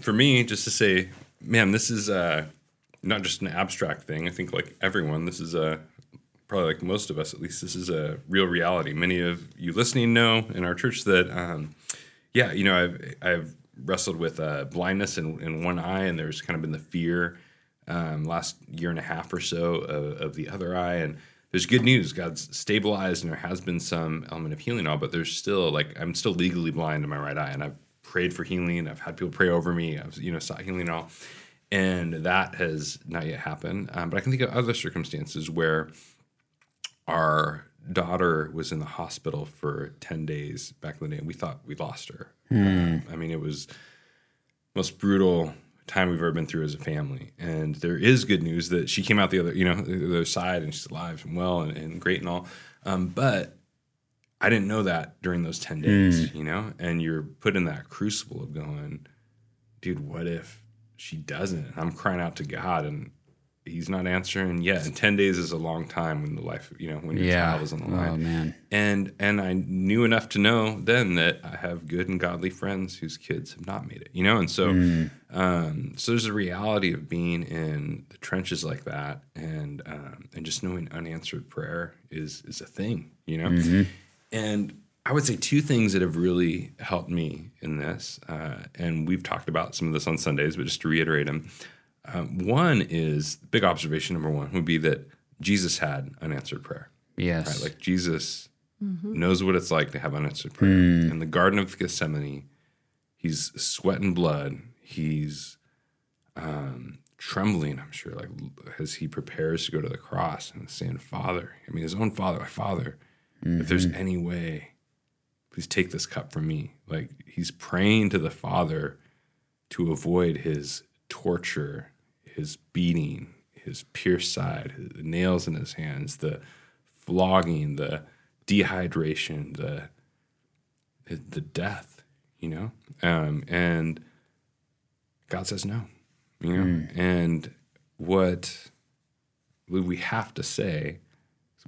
for me, just to say, man, this is uh, not just an abstract thing. I think, like everyone, this is a probably like most of us, at least, this is a real reality. Many of you listening know in our church that, um, yeah, you know, I've I've wrestled with uh, blindness in, in one eye, and there's kind of been the fear um, last year and a half or so of, of the other eye, and there's good news. God's stabilized, and there has been some element of healing, all, but there's still like I'm still legally blind in my right eye, and I've prayed for healing. I've had people pray over me. I've you know sought healing and all, and that has not yet happened. Um, but I can think of other circumstances where our daughter was in the hospital for 10 days back in the day and we thought we lost her. Um, i mean it was most brutal time we've ever been through as a family. And there is good news that she came out the other you know the other side and she's alive and well and, and great and all. Um, but i didn't know that during those 10 days you know? And you're put in that crucible of going dude what if she doesn't. I'm crying out to god and he's not answering yet. And 10 days is a long time when the life you know when your Yeah. child is on the line. Oh man. and and I knew enough to know then that I have good and godly friends whose kids have not made it, you know, and so um, so there's a reality of being in the trenches like that, and um, and just knowing unanswered prayer is is a thing, you know, and I would say two things that have really helped me in this, uh, and we've talked about some of this on Sundays, but just to reiterate them. Um, one is big observation number one would be that Jesus had unanswered prayer. Yes. Right? Like Jesus knows what it's like to have unanswered prayer. In the Garden of Gethsemane, he's sweating blood. He's um, trembling, I'm sure, like as he prepares to go to the cross and saying, Father, I mean, his own father, my father, if there's any way, please take this cup from me. Like he's praying to the Father to avoid his torture, his beating, his pierced side, the nails in his hands, the flogging, the dehydration, the the death, you know. Um, and God says no, you know. And what we have to say,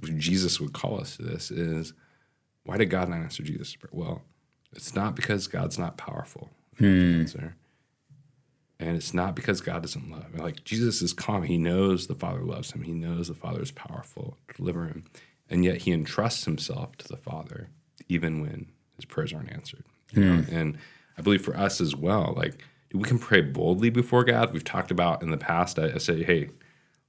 Jesus would call us to this, is why did God not answer Jesus' prayer? Well, it's not because God's not powerful. Hmm. Answer. And it's not because God doesn't love. Like Jesus is calm. He knows the Father loves him. He knows the Father is powerful to deliver him. And yet he entrusts himself to the Father, even when his prayers aren't answered. Know? Hmm. And I believe for us as well, like we can pray boldly before God. We've talked about in the past. I, I say, hey,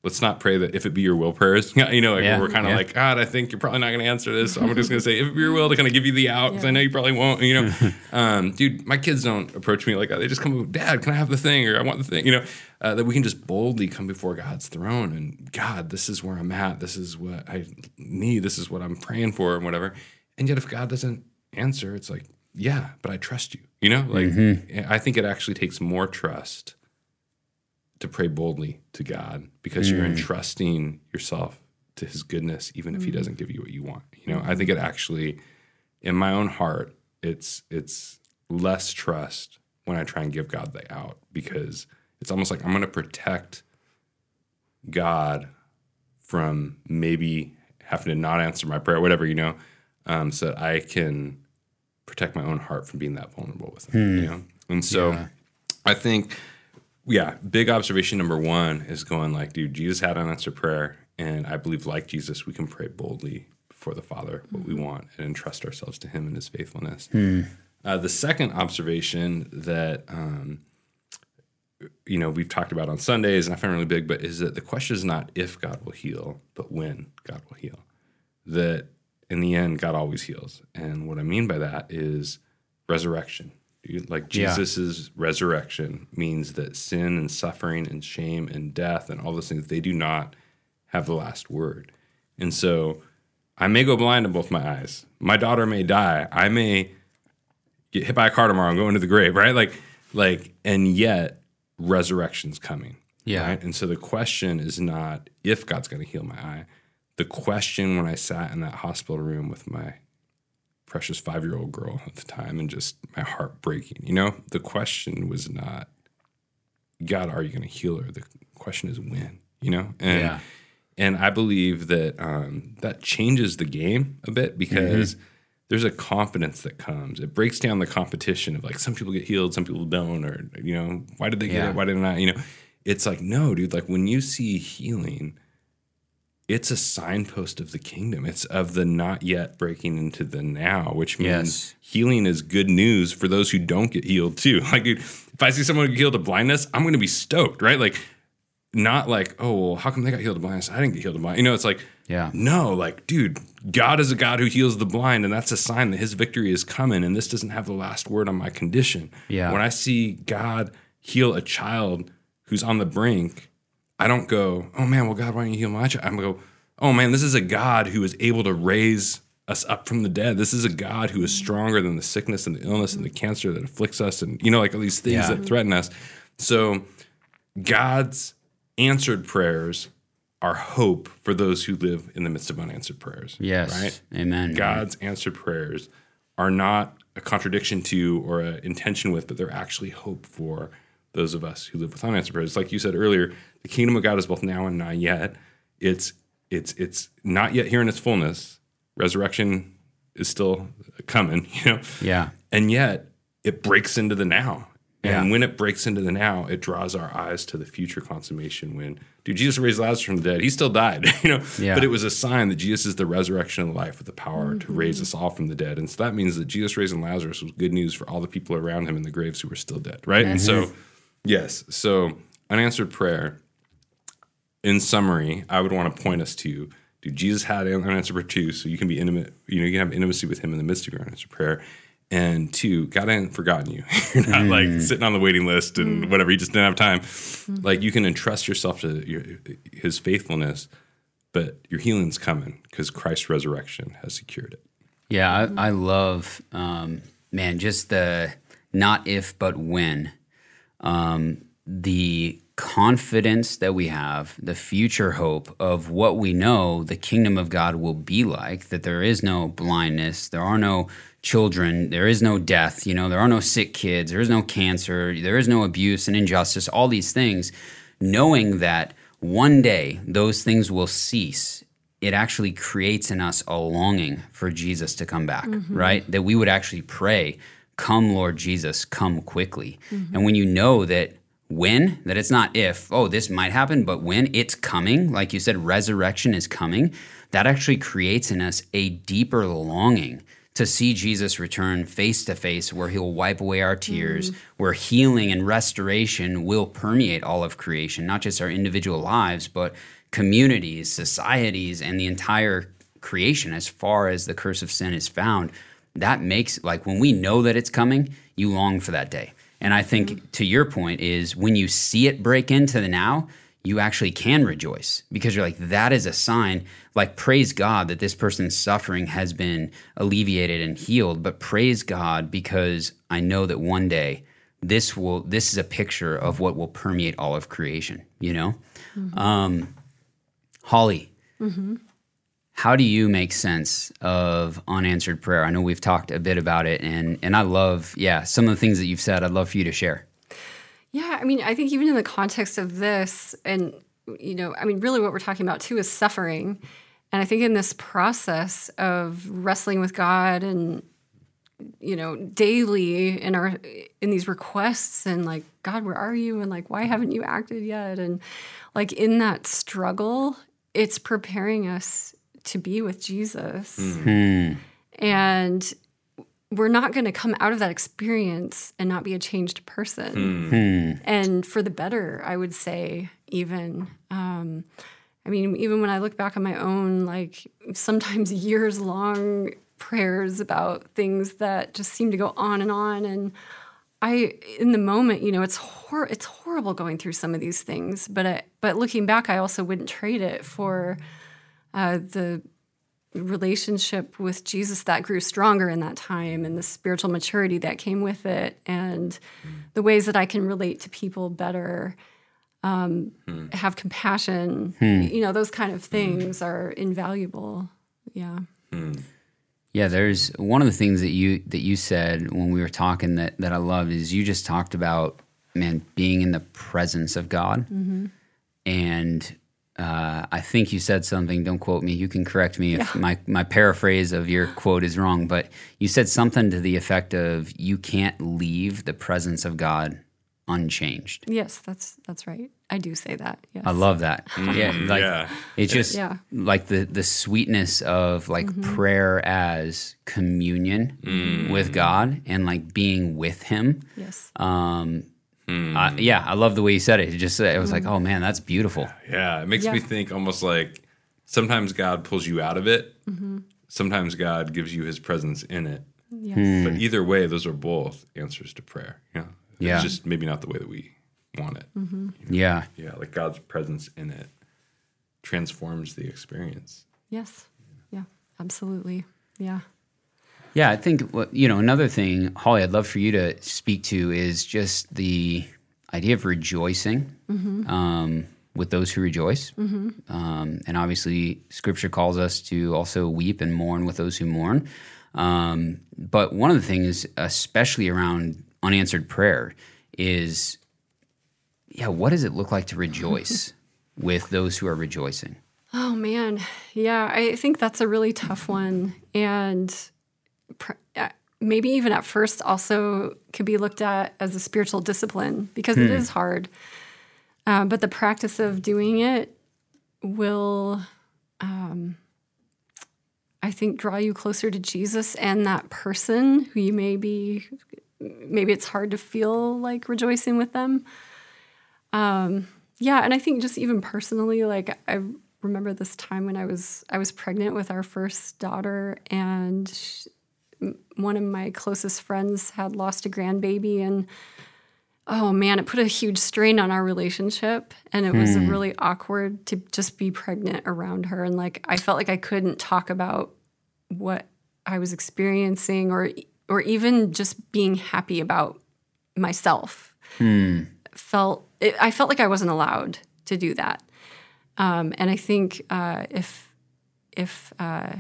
let's not pray that if it be your will prayers. [laughs] you know, like Yeah, we're kind of yeah. like, God, I think you're probably not going to answer this. So I'm just going to say, if it be your will to kind of give you the out, because I know you probably won't. You know, [laughs] um, dude, my kids don't approach me like that. They just come, Dad, can I have the thing? Or I want the thing. You know, uh, that we can just boldly come before God's throne and God, this is where I'm at. This is what I need. This is what I'm praying for, and whatever. And yet, if God doesn't answer, it's like, yeah, but I trust you. You know, like I think it actually takes more trust to pray boldly to God because you're mm. entrusting yourself to his goodness even if he mm. doesn't give you what you want. You know, I think it actually in my own heart it's it's less trust when I try and give God the out because it's almost like I'm going to protect God from maybe having to not answer my prayer, whatever, you know, um, so that I can protect my own heart from being that vulnerable with him, you hmm. know? And so I think, yeah, big observation number one is going like, dude, Jesus had unanswered prayer. And I believe, like Jesus, we can pray boldly before the Father what we want and entrust ourselves to Him and His faithfulness. Uh, the second observation that, um, you know, we've talked about on Sundays, and I find really big, but is that the question is not if God will heal, but when God will heal. That in the end, God always heals. And what I mean by that is resurrection. You- Like Yeah. Jesus's resurrection means that sin and suffering and shame and death and all those things, they do not have the last word. And so I may go blind in both my eyes. My daughter may die. I may get hit by a car tomorrow and go into the grave, right? Like, like, and yet resurrection's coming. Yeah. Right? And so the question is not if God's going to heal my eye. The question when I sat in that hospital room with my precious five year old girl at the time and just my heart breaking, you know, the question was not, God, are you going to heal her? The question is when, you know? And, Yeah. and I believe that um, that changes the game a bit because there's a confidence that comes. It breaks down the competition of like some people get healed, some people don't, or you know, why did they get Yeah. it? Why did they not? You know, it's like no, dude. Like when you see healing, it's a signpost of the kingdom. It's of the not yet breaking into the now, which means Yes. healing is good news for those who don't get healed too. [laughs] Like dude, if I see someone get healed of blindness, I'm going to be stoked, right? Like not like, oh, well, how come they got healed of blindness? I didn't get healed of blindness. You know, it's like, Yeah. no, like, dude, God is a God who heals the blind, and that's a sign that his victory is coming, and this doesn't have the last word on my condition. Yeah. When I see God heal a child who's on the brink, I don't go, oh man, well, God, why don't you heal my child? I'm go, oh man, this is a God who is able to raise us up from the dead. This is a God who is mm-hmm. stronger than the sickness and the illness and the mm-hmm. cancer that afflicts us, and you know, like all these things Yeah. that threaten us. So God's answered prayers are hope for those who live in the midst of unanswered prayers. Yes. Right? Amen. God's answered prayers are not a contradiction to or an intention with, but they're actually hope for those of us who live with unanswered prayers. Like you said earlier, the kingdom of God is both now and not yet. It's it's it's not yet here in its fullness. Resurrection is still coming, [laughs] you know. Yeah. And yet it breaks into the now. And Yeah. when it breaks into the now, it draws our eyes to the future consummation when dude Jesus raised Lazarus from the dead. He still died, [laughs] you know. Yeah. But it was a sign that Jesus is the resurrection of life with the power to mm-hmm. raise us all from the dead. And so that means that Jesus raising Lazarus was good news for all the people around him in the graves who were still dead, right? And so yes, so unanswered prayer in summary, I would want to point us to do Jesus had an unanswered prayer too, so you can be intimate, you know, you can have intimacy with him in the midst of your unanswered prayer. And two, God hadn't forgotten you. [laughs] You're not hmm. like sitting on the waiting list and hmm. whatever. You just didn't have time. Hmm. Like you can entrust yourself to your, His faithfulness, but your healing's coming because Christ's resurrection has secured it. Yeah, I, I love, um, man, just the not if but when. Um, the confidence that we have, the future hope of what we know the kingdom of God will be like, that there is no blindness, there are no children, there is no death, you know, there are no sick kids, there is no cancer, there is no abuse and injustice, all these things, knowing that one day those things will cease it actually creates in us a longing for Jesus to come back, right? That we would actually pray, Come, Lord Jesus, come quickly. Mm-hmm. And when you know that when, that it's not if, oh, this might happen, but when it's coming, like you said, resurrection is coming, that actually creates in us a deeper longing to see Jesus return face to face, where he'll wipe away our tears, mm-hmm. where healing and restoration will permeate all of creation, not just our individual lives, but communities, societies, and the entire creation as far as the curse of sin is found. That makes, like, when we know that it's coming, you long for that day. And I think mm-hmm. to your point is when you see it break into the now, you actually can rejoice because you're like, that is a sign. Like, praise God that this person's suffering has been alleviated and healed, but praise God because I know that one day this will, this is a picture of what will permeate all of creation, you know? Mm-hmm. Um, Holly, mm-hmm. How do you make sense of unanswered prayer? I know we've talked a bit about it, and, and I love, yeah, some of the things that you've said, I'd love for you to share. Yeah, I mean, I think even in the context of this, and you know, I mean, really, what we're talking about too is suffering, and I think in this process of wrestling with God and you know, daily in our in these requests and like, God, where are you? And like, why haven't you acted yet? And like in that struggle, it's preparing us to be with Jesus, mm-hmm. hmm. and we're not going to come out of that experience and not be a changed person. Hmm. Hmm. And for the better i would say even um, i mean even when i look back on my own like sometimes [laughs] years long prayers about things that just seem to go on and on. And i in the moment you know it's hor- it's horrible going through some of these things. But I, but looking back i also wouldn't trade it for uh, the relationship with Jesus that grew stronger in that time and the spiritual maturity that came with it and the ways that I can relate to people better um, have compassion you know those kind of things are invaluable. Yeah. Yeah, there's one of the things that you that you said when we were talking that that I love is you just talked about man being in the presence of God, and uh, I think you said something. Don't quote me. You can correct me if my my paraphrase of your quote is wrong. But you said something to the effect of you can't leave the presence of God unchanged. yes that's that's right I do say that yes I love that. yeah, like yeah. it's just Yeah. like the the sweetness of like prayer as communion with God and like being with Him. yes Um, I- hmm. yeah, I love the way you said it. It just said it was like, oh man, that's beautiful. Yeah, it makes Yeah. me think almost like sometimes God pulls you out of it. Mm-hmm. Sometimes God gives you His presence in it. yes hmm. But either way, those are both answers to prayer. Yeah, Yeah. Just maybe not the way that we want it. Mm-hmm. Yeah, Yeah, like God's presence in it transforms the experience. yes yeah absolutely yeah yeah. I think you know another thing, Holly, I'd love for you to speak to is just the idea of rejoicing. Um, with those who rejoice. Um, and obviously, scripture calls us to also weep and mourn with those who mourn. Um, but one of the things, especially around unanswered prayer, is yeah, what does it look like to rejoice [laughs] with those who are rejoicing? Oh man, yeah, I think that's a really tough one, and maybe even at first also could be looked at as a spiritual discipline because it is hard. Uh, but the practice of doing it will, um, I think, draw you closer to Jesus and that person who you may be. Maybe it's hard to feel like rejoicing with them. Um, yeah, and I think just even personally, like I remember this time when I was I was pregnant with our first daughter, and one of my closest friends had lost a grandbaby, and oh man, it put a huge strain on our relationship, and it was really awkward to just be pregnant around her, and like I felt like I couldn't talk about what I was experiencing, or or even just being happy about myself. Felt it, I felt like I wasn't allowed to do that. Um, and I think uh, if if uh,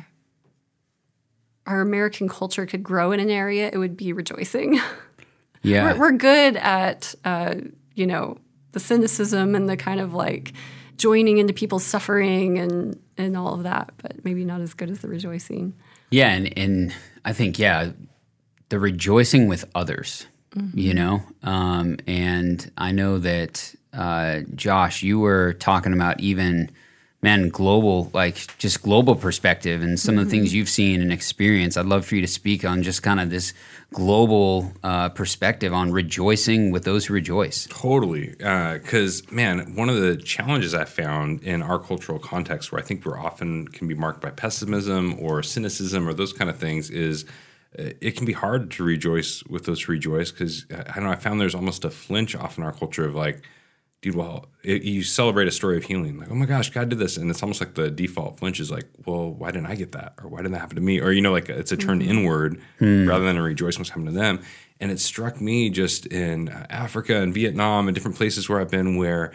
our American culture could grow in an area, it would be rejoicing. [laughs] Yeah, we're, we're good at uh, you know the cynicism and the kind of like joining into people's suffering and and all of that, but maybe not as good as the rejoicing. Yeah, and and I think yeah, the rejoicing with others, you know, um, and I know that uh, Josh, you were talking about even man, global, like just global perspective and some mm-hmm. of the things you've seen and experienced. I'd love for you to speak on just kind of this global uh, perspective on rejoicing with those who rejoice. Totally. Because, uh, man, one of the challenges I found in our cultural context, where I think we're often can be marked by pessimism or cynicism or those kind of things, is uh, it can be hard to rejoice with those who rejoice because I don't know. I found there's almost a flinch off in our culture of like, dude, well, it, you celebrate a story of healing, like, oh my gosh, God did this, and it's almost like the default flinch is like, well, why didn't I get that, or why didn't that happen to me, or you know, like it's a turn mm-hmm. inward hmm. rather than a rejoicing what's happening to them. And it struck me just in Africa and Vietnam and different places where I've been, where,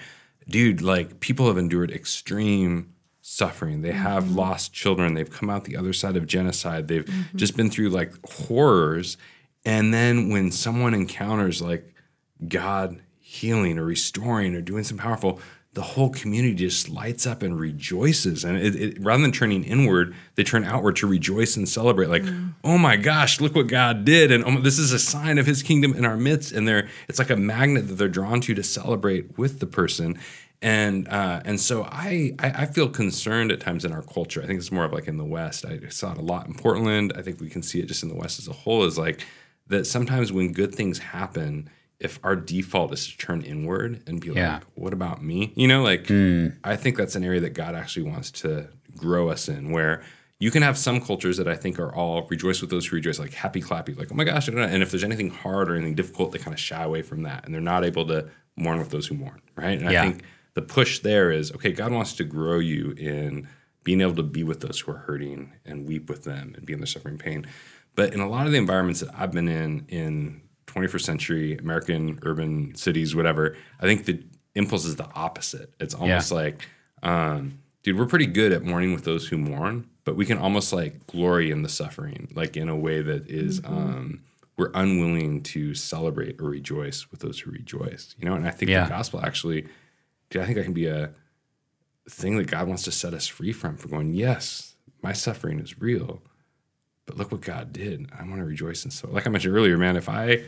dude, like people have endured extreme suffering. They have mm-hmm. lost children. They've come out the other side of genocide. They've mm-hmm. just been through like horrors. And then when someone encounters like God healing or restoring or doing something powerful, the whole community just lights up and rejoices. And it, it, rather than turning inward, they turn outward to rejoice and celebrate. Like, mm. oh my gosh, look what God did, and oh, this is a sign of His kingdom in our midst. And they're it's like a magnet that they're drawn to to celebrate with the person. And uh, and so I, I, I feel concerned at times in our culture. I think it's more of like in the West. I saw it a lot in Portland. I think we can see it just in the West as a whole. Is like that sometimes when good things happen if our default is to turn inward and be yeah. like, what about me? You know, like mm. I think that's an area that God actually wants to grow us in where you can have some cultures that I think are all rejoice with those who rejoice, like happy clappy, like, oh my gosh, and if there's anything hard or anything difficult, they kind of shy away from that and they're not able to mourn with those who mourn, right? And yeah. I think the push there is okay, God wants to grow you in being able to be with those who are hurting and weep with them and be in their suffering pain. But in a lot of the environments that I've been in, in 21st century American urban cities, whatever, I think the impulse is the opposite. It's almost yeah. like, um, dude, we're pretty good at mourning with those who mourn, but we can almost like glory in the suffering, like in a way that is, mm-hmm. um, we're unwilling to celebrate or rejoice with those who rejoice, you know? And I think yeah. the gospel actually, dude, I think that can be a thing that God wants to set us free from for going, yes, my suffering is real, but look what God did. I want to rejoice in so. Like I mentioned earlier, man, if I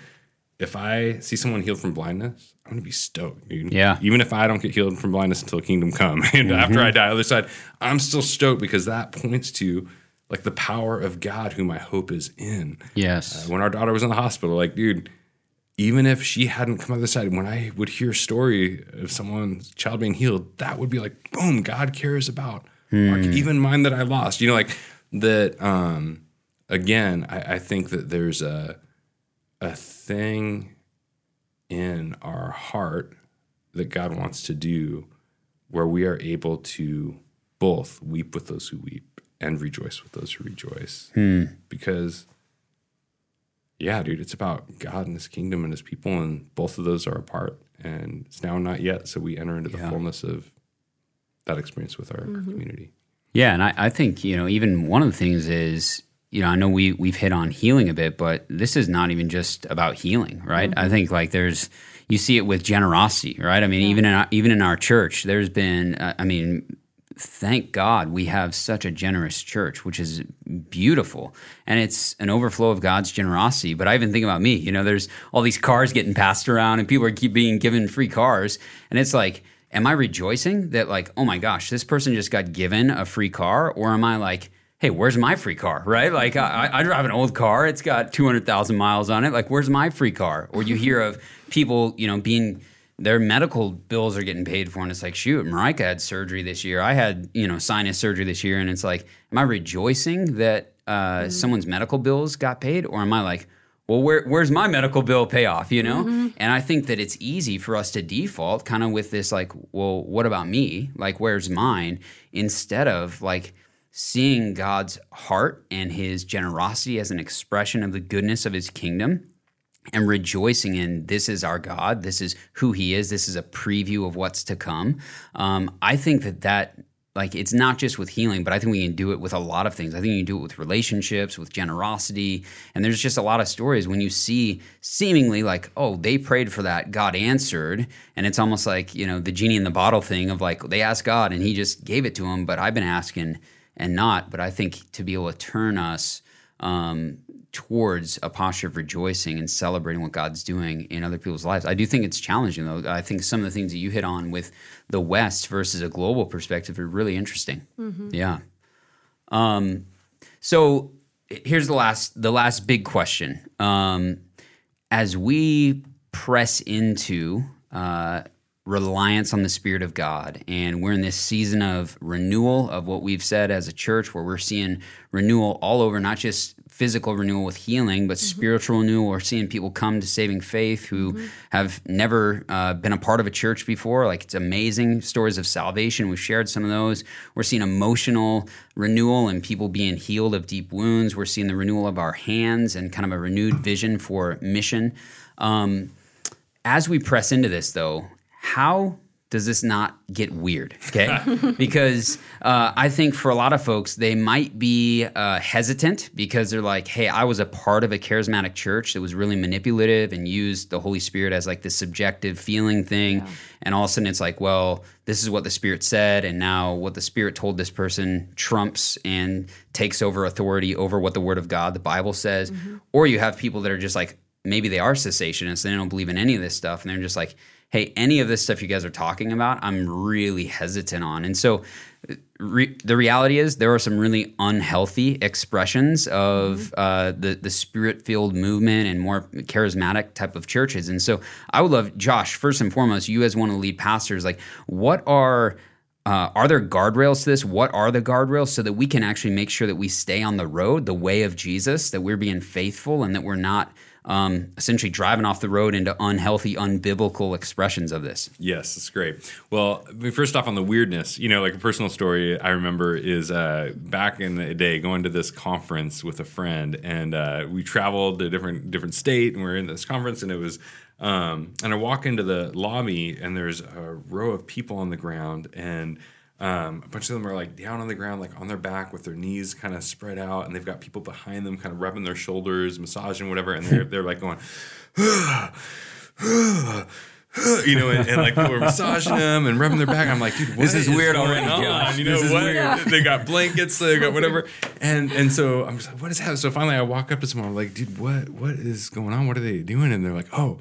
if I see someone healed from blindness, I'm gonna be stoked, dude. Yeah. Even if I don't get healed from blindness until kingdom come, [laughs] and mm-hmm. after I die, other side, I'm still stoked because that points to like the power of God, whom my hope is in. Yes. Uh, when our daughter was in the hospital, like, dude, even if she hadn't come out the other side, when I would hear a story of someone's child being healed, that would be like, boom, God cares about hmm. even mine that I lost. You know, like that. Um, again, I, I think that there's a a thing in our heart that God wants to do where we are able to both weep with those who weep and rejoice with those who rejoice. Hmm. Because, yeah, dude, it's about God and his kingdom and his people, and both of those are a part. And it's now not yet. So we enter into the yeah. fullness of that experience with our mm-hmm. community. Yeah. And I, I think, you know, even one of the things is you know, I know we we've hit on healing a bit, but this is not even just about healing, right? Mm-hmm. I think like there's you see it with generosity, right? I mean, yeah. even in our, even in our church, there's been, uh, I mean, thank God we have such a generous church, which is beautiful. And it's an overflow of God's generosity. But I even think about me, you know, there's all these cars getting passed around and people are keep being given free cars. And it's like, am I rejoicing that, like, oh my gosh, this person just got given a free car? Or am I like, hey, where's my free car, right? Like I, I drive an old car, it's got 200,000 miles on it. Like, where's my free car? Or you hear of people, you know, being their medical bills are getting paid for, and it's like, shoot, Marika had surgery this year. I had, you know, sinus surgery this year, and it's like, am I rejoicing that uh, mm-hmm. someone's medical bills got paid, or am I like, well, where, where's my medical bill payoff, you know? Mm-hmm. And I think that it's easy for us to default kind of with this, like, well, what about me? Like, where's mine? Instead of like, seeing God's heart and his generosity as an expression of the goodness of his kingdom and rejoicing in this is our God, this is who he is, this is a preview of what's to come. Um, I think that that like it's not just with healing, but I think we can do it with a lot of things. I think you can do it with relationships, with generosity, and there's just a lot of stories when you see seemingly like, oh, they prayed for that, God answered, and it's almost like you know the genie in the bottle thing of like they asked God and He just gave it to them. But I've been asking and not. But I think to be able to turn us um, towards a posture of rejoicing and celebrating what God's doing in other people's lives. I do think it's challenging, though. I think some of the things that you hit on with the West versus a global perspective are really interesting. Yeah. Um, so here's the last the last big question. Um, as we press into uh, reliance on the Spirit of God, and we're in this season of renewal of what we've said as a church, where we're seeing renewal all over, not just physical renewal with healing, but spiritual renewal. We're seeing people come to saving faith who have never uh, been a part of a church before. Like it's amazing stories of salvation. We've shared some of those. We're seeing emotional renewal and people being healed of deep wounds. We're seeing the renewal of our hands and kind of a renewed vision for mission. Um, as we press into this, though, how does this not get weird? Okay. [laughs] because uh, I think for a lot of folks, they might be uh, hesitant because they're like, hey, I was a part of a charismatic church that was really manipulative and used the Holy Spirit as like this subjective feeling thing. And all of a sudden it's like, well, this is what the Spirit said. And now what the Spirit told this person trumps and takes over authority over what the Word of God, the Bible says. Or you have people that are just like, maybe they are cessationists they don't believe in any of this stuff. And they're just like, hey, any of this stuff you guys are talking about, I'm really hesitant on. And so re- the reality is there are some really unhealthy expressions of uh, the, the spirit filled movement and more charismatic type of churches. And so I would love, Josh, first and foremost, you as one of the lead pastors, like what are uh, are there guardrails to this? What are the guardrails so that we can actually make sure that we stay on the road, the way of Jesus, that we're being faithful and that we're not um, essentially driving off the road into unhealthy, unbiblical expressions of this? Yes, that's great. Well, first off, on the weirdness, you know, like a personal story I remember is uh, back in the day going to this conference with a friend, and uh, we traveled to a different different state, and we are in this conference, and it was. Um, and I walk into the lobby, and there's a row of people on the ground, and um, a bunch of them are like down on the ground, like on their back with their knees kind of spread out, and they've got people behind them, kind of rubbing their shoulders, massaging whatever, and they're they're like going. [sighs] you know, and, and like people are massaging them and rubbing their back. I'm like, dude, what This is weird going already, on? Josh. You know This is what? weird. They got blankets, they got whatever, [laughs] and and so I'm just like, what is happening? So finally, I walk up to someone, I'm like, dude, what what is going on? What are they doing? And they're like, oh.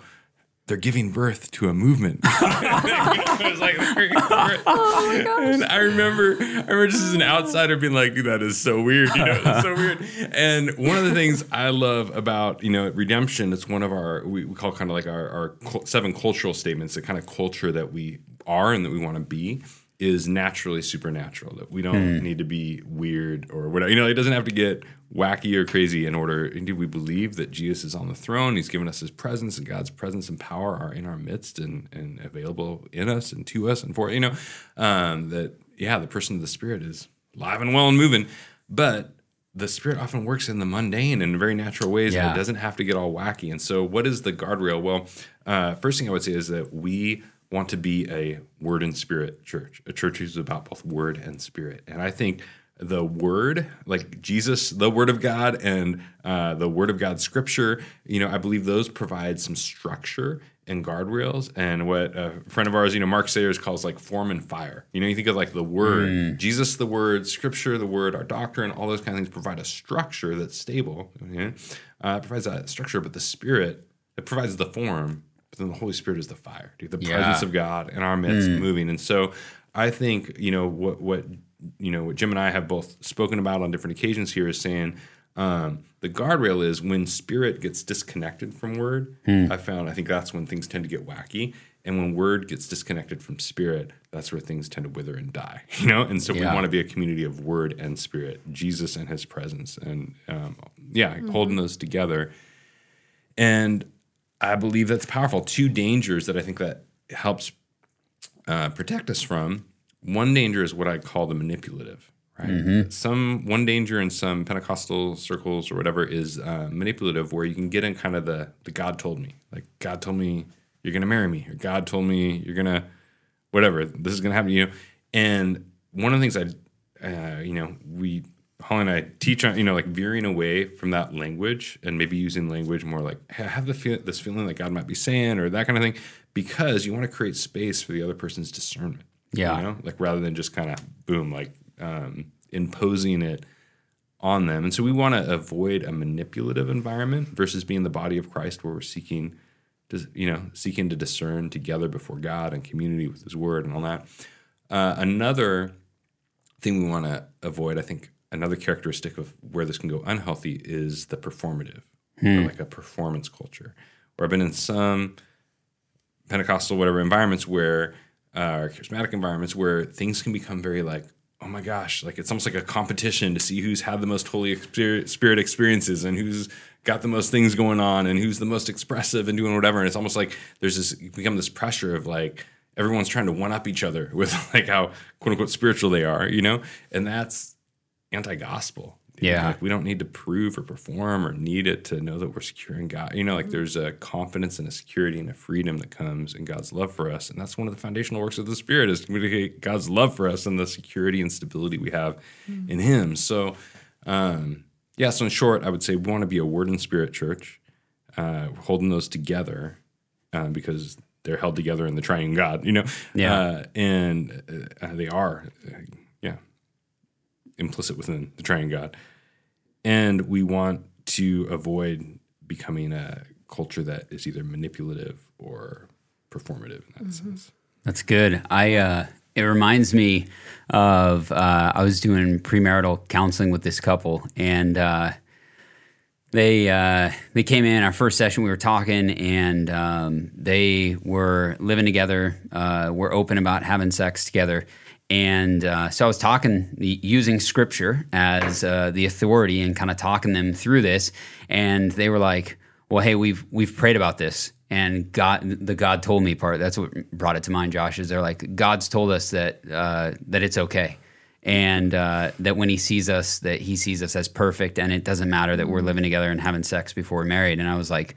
They're giving birth to a movement. [laughs] I was like, they're giving birth. Oh my gosh. And I remember, I remember just as an oh. outsider being like, dude, that is so weird. You know, it's so [laughs] weird. And one of the things I love about, you know, redemption, it's one of our, we, we call kind of like our, our seven cultural statements, the kind of culture that we are and that we want to be is naturally supernatural. That we don't need to be weird or whatever. You know, it doesn't have to get wacky or crazy in order. Indeed, we believe that Jesus is on the throne. He's given us his presence, and God's presence and power are in our midst and, and available in us and to us and for you know um, that. Yeah, the person of the Spirit is live and well and moving, but the Spirit often works in the mundane and in very natural ways, and Yeah. it doesn't have to get all wacky. And so, what is the guardrail? Well, uh, first thing I would say is that we want to be a word and spirit church, a church who's about both word and spirit. And I think the word, like Jesus, the word of God, and uh, the word of God scripture, you know, I believe those provide some structure and guardrails. And what a friend of ours, you know, Mark Sayers calls like form and fire. You know, you think of like the word, Jesus, the word, scripture, the word, our doctrine, all those kind of things provide a structure that's stable. Okay? Uh, it provides that structure, but the spirit, it provides the form but then the Holy Spirit is the fire, dude, the Yeah. presence of God in our midst moving. And so I think, you know, what what you know, what Jim and I have both spoken about on different occasions here is saying um, the guardrail is when spirit gets disconnected from word. I found I think that's when things tend to get wacky. And when word gets disconnected from spirit, that's where things tend to wither and die. [laughs] You know, and so we want to be a community of word and spirit, Jesus and His presence, and um, yeah, holding those together. And I believe that's powerful. Two dangers that I think that helps uh, protect us from. One danger is what I call the manipulative. Right. Some one danger in some Pentecostal circles or whatever is uh, manipulative, where you can get in kind of the the God told me, like God told me you're gonna marry me, or God told me you're gonna whatever this is gonna happen to you. And one of the things I, uh, you know, we Holly and I teach on, you know, like veering away from that language and maybe using language more like "Hey, I have the feel, this feeling that God might be saying or that kind of thing, because you want to create space for the other person's discernment. Yeah. you know, like rather than just kind of boom, like um, imposing it on them. And so we want to avoid a manipulative environment versus being the body of Christ where we're seeking to, you know, seeking to discern together before God and community with his word and all that. Uh, another thing we want to avoid, I think another characteristic of where this can go unhealthy is the performative, or like a performance culture. Where I've been in some Pentecostal whatever environments where uh, or charismatic environments where things can become very like oh my gosh like it's almost like a competition to see who's had the most holy spirit experiences and who's got the most things going on and who's the most expressive and doing whatever. And it's almost like there's this become this pressure of like everyone's trying to one up each other [laughs] with like how quote unquote spiritual they are you know? And that's anti-gospel Yeah. like we don't need to prove or perform or need it to know that we're secure in God. You know, like there's a confidence and a security and a freedom that comes in God's love for us. And that's one of the foundational works of the Spirit is to communicate God's love for us and the security and stability we have in Him. So, um, yeah, so in short, I would say we want to be a word and spirit church, uh, holding those together uh, because they're held together in the triune God, you know? Yeah. Uh, and uh, they are, uh, yeah, implicit within the triune God and we want to avoid becoming a culture that is either manipulative or performative in that sense. That's good. I uh, it reminds me of uh, I was doing premarital counseling with this couple, and uh, they uh, they came in our first session. We were talking, and um, they were living together. Uh, were open about having sex together. And uh, so I was talking, using scripture as uh, the authority, and kind of talking them through this. And they were like, "Well, hey, we've we've prayed about this, and God, the God told me part. That's what brought it to mind. Josh is they're like, God's told us that uh, that it's okay, and uh, that when He sees us, that He sees us as perfect, and it doesn't matter that we're living together and having sex before we're married. And I was like,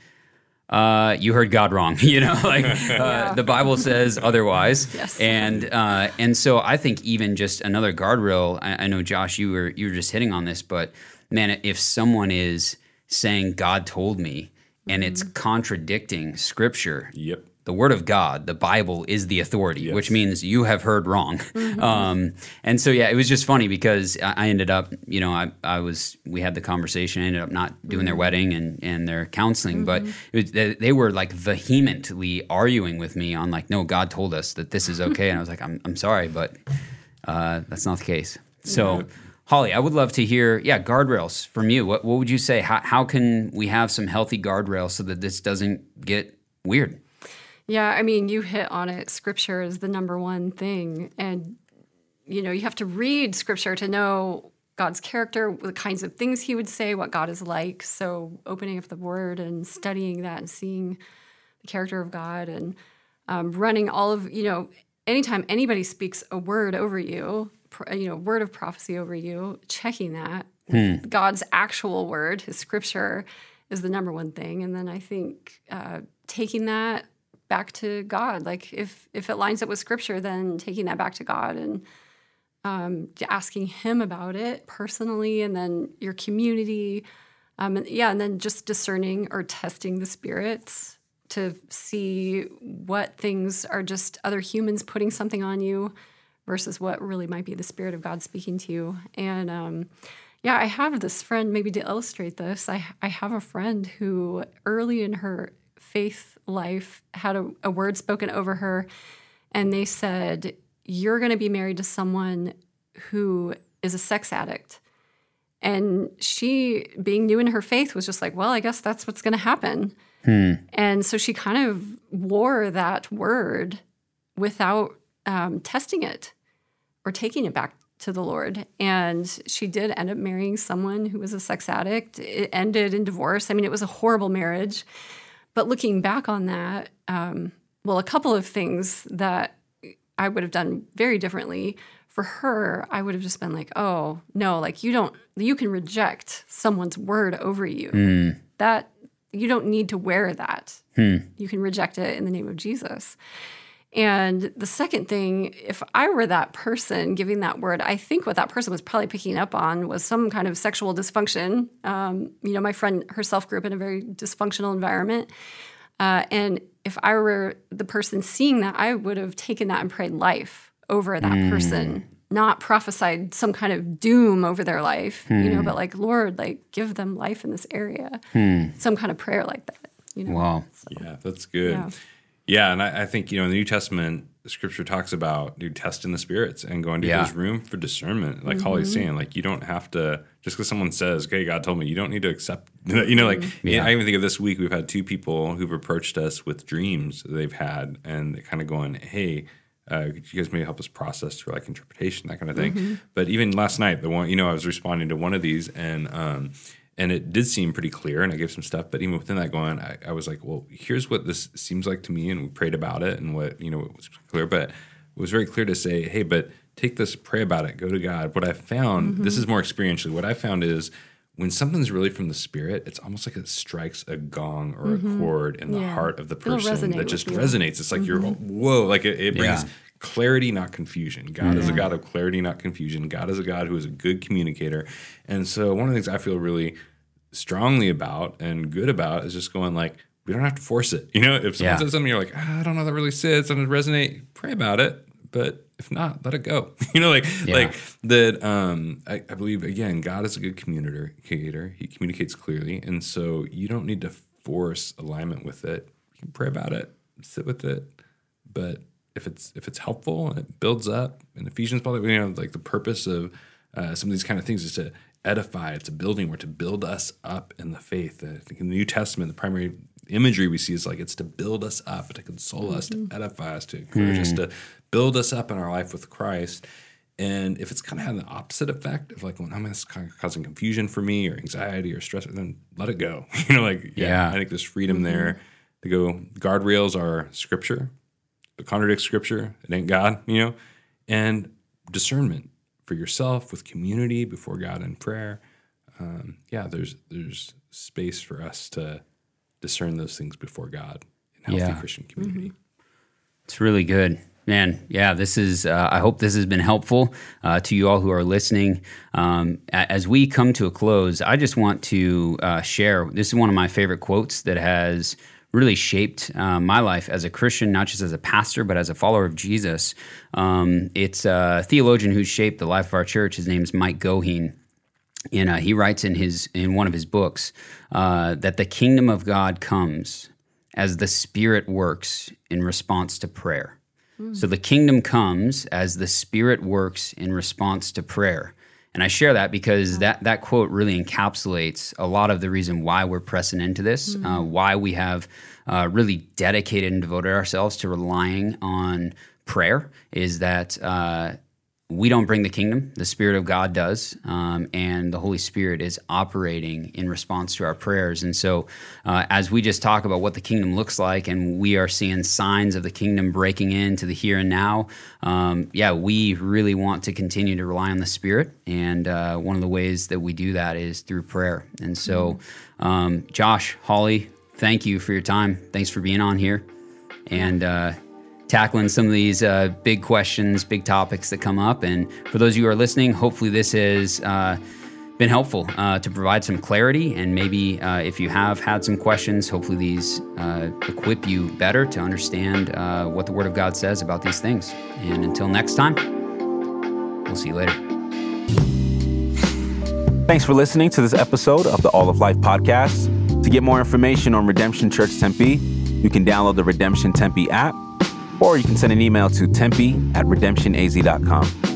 uh, you heard God wrong, [laughs] you know, like [laughs] uh, the Bible says otherwise. [laughs] Yes. And uh, and so I think even just another guardrail. I, I know Josh, you were you were just hitting on this, but man, if someone is saying God told me, and it's contradicting Scripture, Yep. The Word of God, the Bible is the authority, which means you have heard wrong. Um, and so, yeah, it was just funny because I, I ended up, you know, I, I was, we had the conversation, I ended up not doing their wedding and, and their counseling, but it was, they, they were like vehemently arguing with me on like, no, God told us that this is okay. and I was like, I'm, I'm sorry, but uh, that's not the case. So, Holly, I would love to hear, yeah, guardrails from you. What, what would you say? How, how can we have some healthy guardrails so that this doesn't get weird? Yeah, I mean, you hit on it. Scripture is the number one thing. And, you know, you have to read scripture to know God's character, the kinds of things he would say, what God is like. So, opening up the word and studying that and seeing the character of God and um, running all of, you know, anytime anybody speaks a word over you, you know, word of prophecy over you, checking that. God's actual word, his scripture, is the number one thing. And then I think uh, taking that back to God, like if if it lines up with scripture, then taking that back to God and um, asking Him about it personally, and then your community, um, and, yeah, and then just discerning or testing the spirits to see what things are just other humans putting something on you versus what really might be the spirit of God speaking to you. And um, yeah, I have this friend, maybe to illustrate this, I, I have a friend who early in her faith life had a, a word spoken over her, and they said, You're going to be married to someone who is a sex addict. And she, being new in her faith, was just like, Well, I guess that's what's going to happen. And so she kind of wore that word without um, testing it or taking it back to the Lord. And she did end up marrying someone who was a sex addict. It ended in divorce. I mean, it was a horrible marriage. But looking back on that, um, well, a couple of things that I would have done very differently. For her, I would have just been like, oh, no, like you don't, you can reject someone's word over you. That, you don't need to wear that. You can reject it in the name of Jesus. And the second thing, if I were that person giving that word, I think what that person was probably picking up on was some kind of sexual dysfunction. Um, you know, my friend herself grew up in a very dysfunctional environment. Uh, and if I were the person seeing that, I would have taken that and prayed life over that person not prophesied some kind of doom over their life, you know, but like, Lord, like give them life in this area. Some kind of prayer like that, you know. Wow. Yeah, that's good. Yeah. Yeah, and I, I think you know in the New Testament, the Scripture talks about you testing the spirits and going to Yeah. there's room for discernment. Like Holly's saying, like you don't have to just because someone says, "Okay, God told me," you don't need to accept. [laughs] You know, like Yeah. I even think of this week, we've had two people who've approached us with dreams they've had, and kind of going, "Hey." Uh, could you guys maybe help us process through like interpretation, that kind of thing. But even last night, the one you know, I was responding to one of these, and um, and it did seem pretty clear and i gave some stuff but even within that going I, I was like well here's what this seems like to me and we prayed about it and what you know it was clear but it was very clear to say hey but take this pray about it go to god. What i found this is more experientially what i found is when something's really from the spirit it's almost like it strikes a gong or a chord in the heart of the person that just resonates. It's like you're whoa like it, it brings Yeah. Clarity, not confusion. God is a God of clarity, not confusion. God is a God who is a good communicator. And so one of the things I feel really strongly about and good about is just going like, we don't have to force it. You know, if someone Yeah. says something, you're like, ah, I don't know that really sits, doesn't resonate, pray about it. But if not, let it go. [laughs] you know, like Yeah. like that. Um, I, I believe again, God is a good communicator. He communicates clearly, and so you don't need to force alignment with it. You can pray about it, sit with it, but if it's if it's helpful and it builds up, and Ephesians probably you know like the purpose of uh, some of these kind of things is to edify. It's a building. We're to build us up in the faith. I think in the New Testament, the primary imagery we see is like it's to build us up, to console us, to mm-hmm. edify us, to encourage us, mm. to build us up in our life with Christ. And if it's kind of having the opposite effect of like, well, I'm kind of causing confusion for me or anxiety or stress, then let it go. [laughs] You know, like yeah, Yeah. I think there's freedom mm-hmm. there to go. Guardrails are scripture, it contradicts scripture. It ain't God, you know, and discernment for yourself with community before God in prayer. Um, yeah, there's there's space for us to discern those things before God in healthy Yeah. Christian community. It's really good. Man, yeah, this is, uh, I hope this has been helpful uh, to you all who are listening. Um, as we come to a close, I just want to uh, share this is one of my favorite quotes that has really shaped uh, my life as a Christian, not just as a pastor, but as a follower of Jesus. Um, it's a theologian who shaped the life of our church. His name is Mike Goheen and uh, he writes in his in one of his books uh, that the kingdom of God comes as the Spirit works in response to prayer. So the kingdom comes as the Spirit works in response to prayer. And I share that because that, that quote really encapsulates a lot of the reason why we're pressing into this, uh, why we have uh, really dedicated and devoted ourselves to relying on prayer, is that uh, we don't bring the kingdom. The spirit of god does um, and the holy spirit is operating in response to our prayers. And so uh, as we just talk about what the kingdom looks like and we are seeing signs of the kingdom breaking into the here and now um, yeah we really want to continue to rely on the spirit. And uh, one of the ways that we do that is through prayer. And so um, josh holly thank you for your time. Thanks for being on here. And uh, tackling some of these uh, big questions, big topics that come up. And for those of you who are listening, hopefully this has uh, been helpful uh, to provide some clarity. And maybe uh, if you have had some questions, hopefully these uh, equip you better to understand uh, what the Word of God says about these things. And until next time, we'll see you later. Thanks for listening to this episode of the All of Life podcast. To get more information on Redemption Church Tempe, you can download the Redemption Tempe app, or you can send an email to tempe at redemptionaz.com.